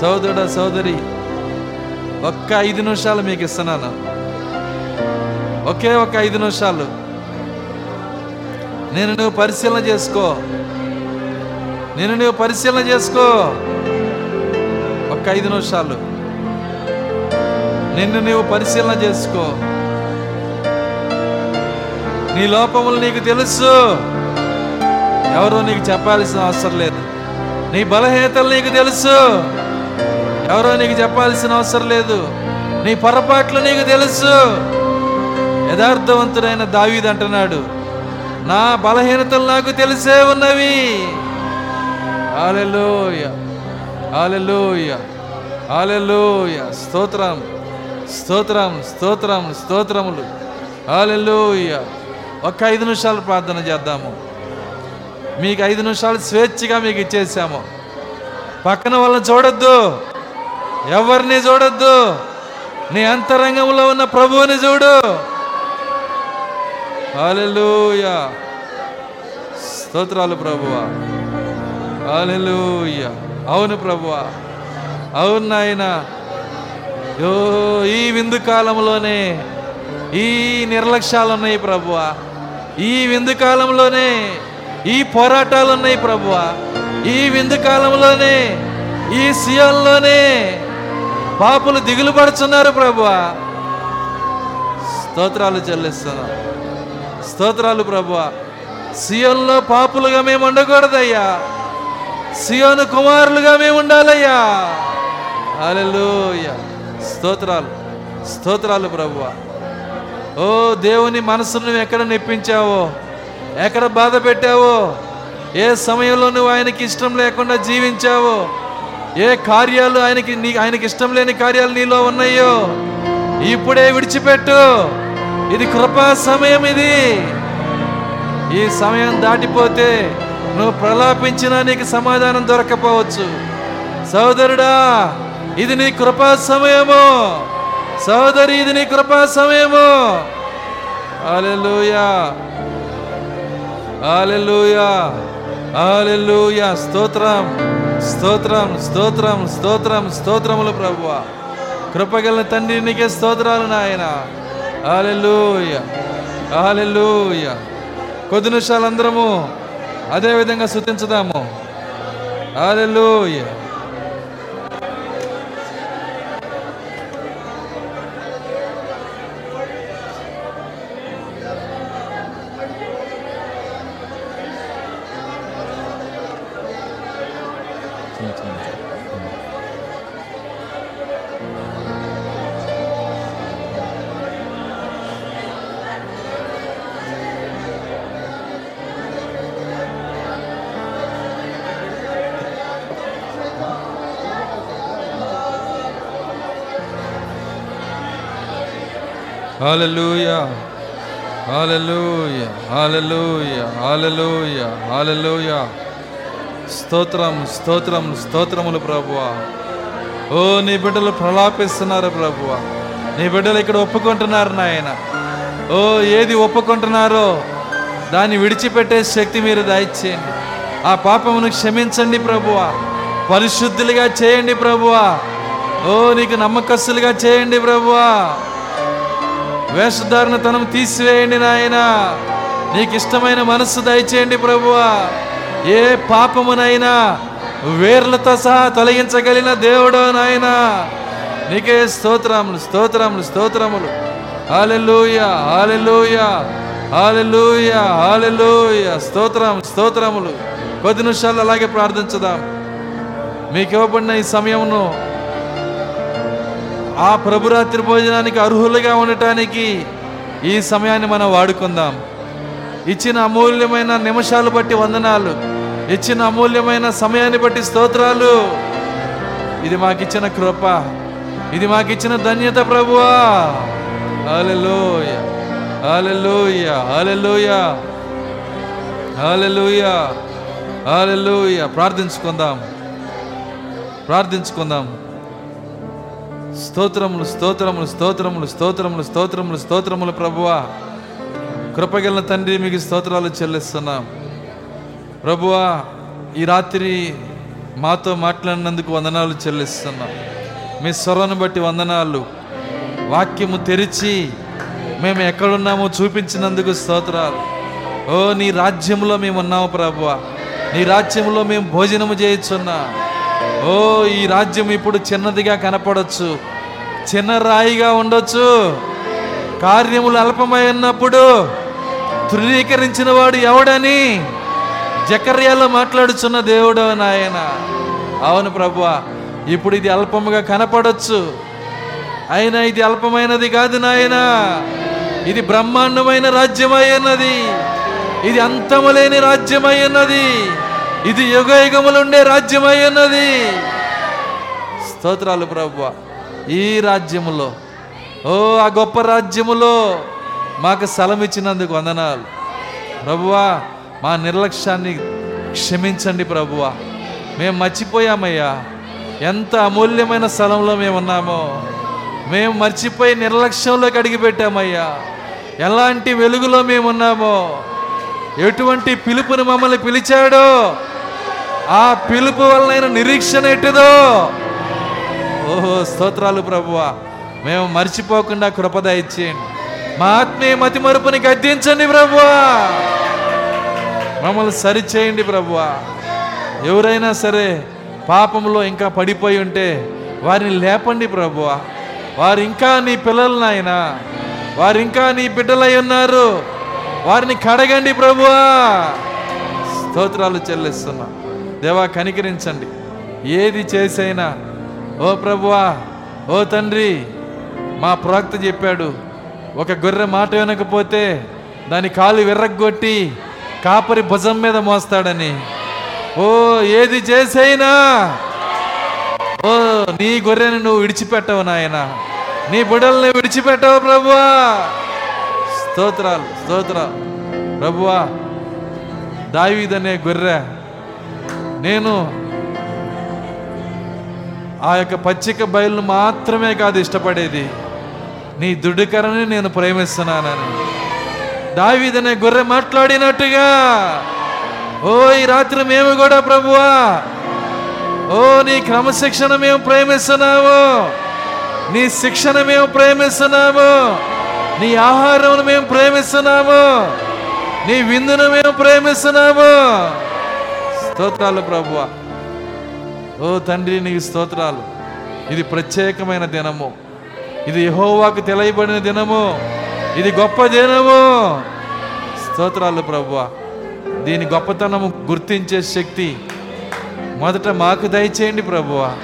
A: సోదరుడ సోదరి ఒక్క ఐదు నిమిషాలు మీకు ఇస్తున్నాను. ఒకే ఒక ఐదు నిమిషాలు. నేను నువ్వు పరిశీలన చేసుకో. నేను నువ్వు పరిశీలన చేసుకో. ఒక్క ఐదు నిమిషాలు. నిన్ను నీవు పరిశీలన చేసుకో. నీ లోపములు నీకు తెలుసు. ఎవరో నీకు చెప్పాల్సిన అవసరం లేదు. నీ బలహీనతలు నీకు తెలుసు. ఎవరో నీకు చెప్పాల్సిన అవసరం లేదు. నీ పొరపాట్లు నీకు తెలుసు. యథార్థవంతుడైన దావీద్ అంటున్నాడు నా బలహీనతలు నాకు తెలిసే ఉన్నవి. ఆలెలోయ ఆలెలోయ ఆలెలోయ స్తోత్రం. స్తోత్రం స్తోత్రం స్తోత్రములు. హాలెల్లోయ. ఒక్క ఐదు నిమిషాలు ప్రార్థన చేద్దాము. మీకు ఐదు నిమిషాలు స్వేచ్ఛగా మీకు ఇచ్చేసాము. పక్కన వాళ్ళని చూడొద్దు. ఎవరిని చూడొద్దు. నీ అంతరంగంలో ఉన్న ప్రభువుని చూడు. హల్లెలూయా. స్తోత్రాలు ప్రభువా. హల్లెలూయా. అవును ప్రభువా. అవును నాయనా. యో ఈ విందు కాలంలోనే ఈ నిర్లక్ష్యాలు ఉన్నాయి ప్రభువా. ఈ విందు కాలంలోనే ఈ పోరాటాలు ఉన్నాయి ప్రభువా. ఈ విందు కాలంలోనే ఈ సియోల్లోనే పాపులు దిగులు పడుచున్నారు ప్రభువా. స్తోత్రాలు చెల్లిస్తున్నా. స్తోత్రాలు ప్రభువా. సియోన్లో పాపులుగా మేము ఉండకూడదయ్యా. సియోను కుమారులుగా మేము ఉండాలయ్యా. అలెలుయ్యా స్తోత్రాలు స్తోత్రాలు ప్రభువ. ఓ దేవుని మనసును నువ్వు ఎక్కడ నెప్పించావో? ఎక్కడ బాధ పెట్టావో? ఏ సమయంలో నువ్వు ఆయనకి ఇష్టం లేకుండా జీవించావో? ఏ కార్యాలు ఆయనకి నీ ఆయనకి ఇష్టం లేని కార్యాలు నీలో ఉన్నాయో? ఇప్పుడే విడిచిపెట్టు. ఇది కృపా సమయం ఇది. ఈ సమయం దాటిపోతే నువ్వు ప్రలాపించినా నీకు సమాధానం దొరకపోవచ్చు. సోదరుడా ఇది నీ కృపా సమయము. సోదరి ఇది నీ కృపా సమయము. హల్లెలూయా. హల్లెలూయా. హల్లెలూయా. స్తోత్రం స్తోత్రం స్తోత్రం స్తోత్రం స్తోత్రములు ప్రభువ. కృపగల తండ్రి నీకే స్తోత్రాలు నాయన. హల్లెలూయా. హాలెలూయ కొద్ది నిమిషాలు అందరము అదే విధంగా శుతించుదాము హాలెలూయ హల్లెలూయా హల్లెలూయా హల్లెలూయా హల్లెలూయా స్తోత్రం స్తోత్రం స్తోత్రములు ప్రభువా ఓ నీ బిడ్డలు ప్రలాపిస్తున్నారు ప్రభువా నీ బిడ్డలు ఇక్కడ ఒప్పుకుంటున్నారు నాయన. ఓ ఏది ఒప్పుకుంటున్నారో దాన్ని విడిచిపెట్టే శక్తి మీరు దయచేయండి. ఆ పాపమును క్షమించండి ప్రభువా పరిశుద్ధులుగా చేయండి ప్రభువా ఓ నీకు నమ్మకస్తులుగా చేయండి ప్రభువా వేషధారణతనం తీసివేయండి నాయన. నీకు ఇష్టమైన మనస్సు దయచేయండి ప్రభువా. ఏ పాపమునైనా వేర్లతో సహా తొలగించగలిగిన దేవుడు నాయన. నీకే స్తోత్రములు స్తోత్రములు స్తోత్రములు. హాలెలూయ హాలెలూయ హాలెలూయ హాలెలూయ స్తోత్రం స్తోత్రములు. కొద్ది నిమిషాలు అలాగే ప్రార్థించుదాం. మీకు ఇవ్వబడిన ఈ సమయమును ఆ ప్రభురాత్రి భోజనానికి అర్హులుగా ఉండటానికి ఈ సమయాన్ని మనం వాడుకుందాం. ఇచ్చిన అమూల్యమైన నిమిషాలు బట్టి వందనాలు. ఇచ్చిన అమూల్యమైన సమయాన్ని బట్టి స్తోత్రాలు. ఇది మాకిచ్చిన కృప. ఇది మాకిచ్చిన ధన్యత ప్రభువా. Hallelujah hallelujah hallelujah hallelujah hallelujah ప్రార్థించుకుందాం. ప్రార్థించుకుందాం. స్తోత్రములు స్తోత్రములు స్తోత్రములు స్తోత్రములు స్తోత్రములు స్తోత్రములు ప్రభువా. కృపగల తండ్రి మీకు స్తోత్రాలు చెల్లిస్తున్నాం. ప్రభువా ఈ రాత్రి మాతో మాట్లాడినందుకు వందనాలు చెల్లిస్తున్నాం. మీ స్వరాన్ని బట్టి వందనాలు. వాక్యము తెరిచి మేము ఎక్కడున్నామో చూపించినందుకు స్తోత్రాలు. ఓ నీ రాజ్యంలో మేము ఉన్నాము ప్రభువా. నీ రాజ్యంలో మేము భోజనము చేయుచున్నా. ఓ ఈ రాజ్యం ఇప్పుడు చిన్నదిగా కనపడొచ్చు. చిన్న రాయిగా ఉండొచ్చు. కార్యములు అల్పమై ఉన్నప్పుడు ధృవీకరించిన వాడు ఎవడని జకర్యాలో మాట్లాడుచున్న దేవుడు నాయన. అవును ప్రభువా ఇప్పుడు ఇది అల్పముగా కనపడొచ్చు. అయినా ఇది అల్పమైనది కాదు నాయన. ఇది బ్రహ్మాండమైన రాజ్యమై ఉన్నది. ఇది అంతము లేని రాజ్యమై ఉన్నది. ఇది యుగ యుగములుండే రాజ్యమై ఉన్నది స్తోత్రాలు ప్రభు ఈ రాజ్యములో ఓ ఆ గొప్ప రాజ్యములో మాకు స్థలం ఇచ్చినందుకు వందనాలు. ప్రభువా మా నిర్లక్ష్యాన్ని క్షమించండి ప్రభువా. మేము మర్చిపోయామయ్యా. ఎంత అమూల్యమైన స్థలంలో మేము ఉన్నామో మేము మర్చిపోయి నిర్లక్ష్యంలోకి అడిగిపెట్టామయ్యా. ఎలాంటి వెలుగులో మేము ఉన్నామో ఎటువంటి పిలుపుని మమ్మల్ని పిలిచాడో ఆ పిలుపు వలన నిరీక్షణ ఎట్టుదో? ఓహో స్తోత్రాలు ప్రభువా. మేము మర్చిపోకుండా కృపద ఇచ్చేయండి. మా ఆత్మీయ మతి మరుపుని గద్దించండి ప్రభువా. మమ్మల్ని సరిచేయండి ప్రభువా. ఎవరైనా సరే పాపంలో ఇంకా పడిపోయి ఉంటే వారిని లేపండి ప్రభువా. వారు ఇంకా నీ పిల్లలు నాయన. వారు ఇంకా నీ బిడ్డలై ఉన్నారు. వారిని కడగండి ప్రభువా. స్తోత్రాలు చెల్లిస్తున్నా. దేవా కనికరించండి. ఏది చేసైనా ఓ ప్రభువా ఓ తండ్రి మా ప్రవక్త చెప్పాడు ఒక గొర్రె మాట వినకపోతే దాని కాలు విర్రగొట్టి కాపరి భుజం మీద మోస్తాడని. ఓ ఏది చేసైనా ఓ నీ గొర్రెని నువ్వు విడిచిపెట్టవు నాయన. నీ బుడల్ని విడిచిపెట్టవు ప్రభువా. స్తోత్రాలు స్తోత్రాలు. ప్రభువా దావీదనే గొర్రె నేను ఆ యొక్క పచ్చిక బయలు మాత్రమే కాదు ఇష్టపడేది. నీ దుడ్డుకరని నేను ప్రేమిస్తున్నానని. దావీదనే గొర్రె మాట్లాడినట్టుగా ఓ ఈ రాత్రి మేము కూడా ప్రభువా ఓ నీ క్రమశిక్షణ మేము ప్రేమిస్తున్నాము నీ శిక్షణ మేము ప్రేమిస్తున్నాము నీ ఆహారం మేము ప్రేమిస్తున్నాము నీ విందును మేము ప్రేమిస్తున్నాము. స్తోత్రాలు ప్రభువ. ఓ తండ్రి నీకు స్తోత్రాలు. ఇది ప్రత్యేకమైన దినము. ఇది యహోవాకు తెలియబడిన దినము. ఇది గొప్ప దినము. స్తోత్రాలు ప్రభువ. దీని గొప్పతనము గుర్తించే శక్తి మొదట మాకు దయచేయండి ప్రభువ.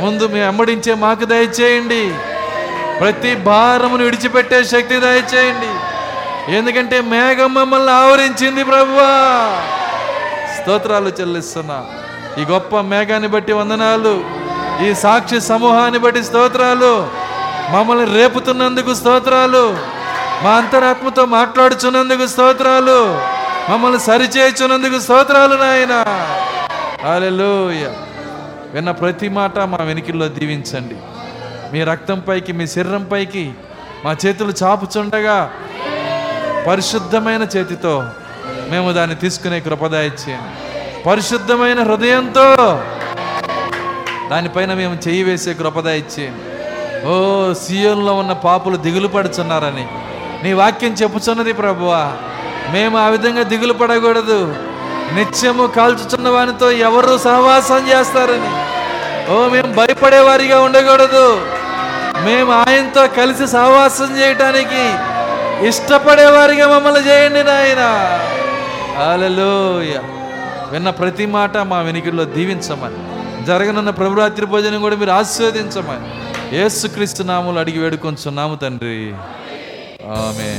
A: ముందు మేము అమ్మడించే మాకు దయచేయండి. ప్రతి భారమును విడిచిపెట్టే శక్తి దయచేయండి. ఎందుకంటే మేఘం మమ్మల్ని ఆవరించింది ప్రభువా. స్తోత్రాలు చెల్లిస్తున్నా. ఈ గొప్ప మేఘాన్ని బట్టి వందనాలు. ఈ సాక్షి సమూహాన్ని బట్టి స్తోత్రాలు. మమ్మల్ని రేపుతున్నందుకు స్తోత్రాలు. మా అంతరాత్మతో మాట్లాడుచున్నందుకు స్తోత్రాలు. మమ్మల్ని సరిచేయుచున్నందుకు స్తోత్రాలు నాయన. హల్లెలూయా. విన్న ప్రతి మాట మా వెనికిల్లో దీవించండి. మీ రక్తంపైకి మీ శరీరం పైకి మా చేతులు చాపుచుండగా పరిశుద్ధమైన చేతితో మేము దాన్ని తీసుకునే కృపదాయిచ్చేయండి. పరిశుద్ధమైన హృదయంతో దానిపైన మేము చేయి వేసే కృపదాయిచ్చేయండి. ఓ సీఎంలో ఉన్న పాపులు దిగులు పడుచున్నారని. నీ వాక్యం చెప్పుచున్నది ప్రభువా. మేము ఆ విధంగా దిగులు పడకూడదు. నిత్యము కాల్చుచున్న వానితో ఎవరు సహవాసం చేస్తారని. ఓ మేము భయపడేవారిగా ఉండకూడదు. మేము ఆయనతో కలిసి సహవాసం చేయటానికి ఇష్టపడేవారిగా మమ్మల్ని చేయండి నాయన. అలలోయ విన్న ప్రతి మాట మా వెనుకల్లో దీవించమని. జరగనున్న ప్రభురాత్రి భోజనం కూడా మీరు ఆస్వాదించమని ఏసుక్రీస్తు నాములు అడిగి వేడుకొంచున్నాము తండ్రి. ఆమె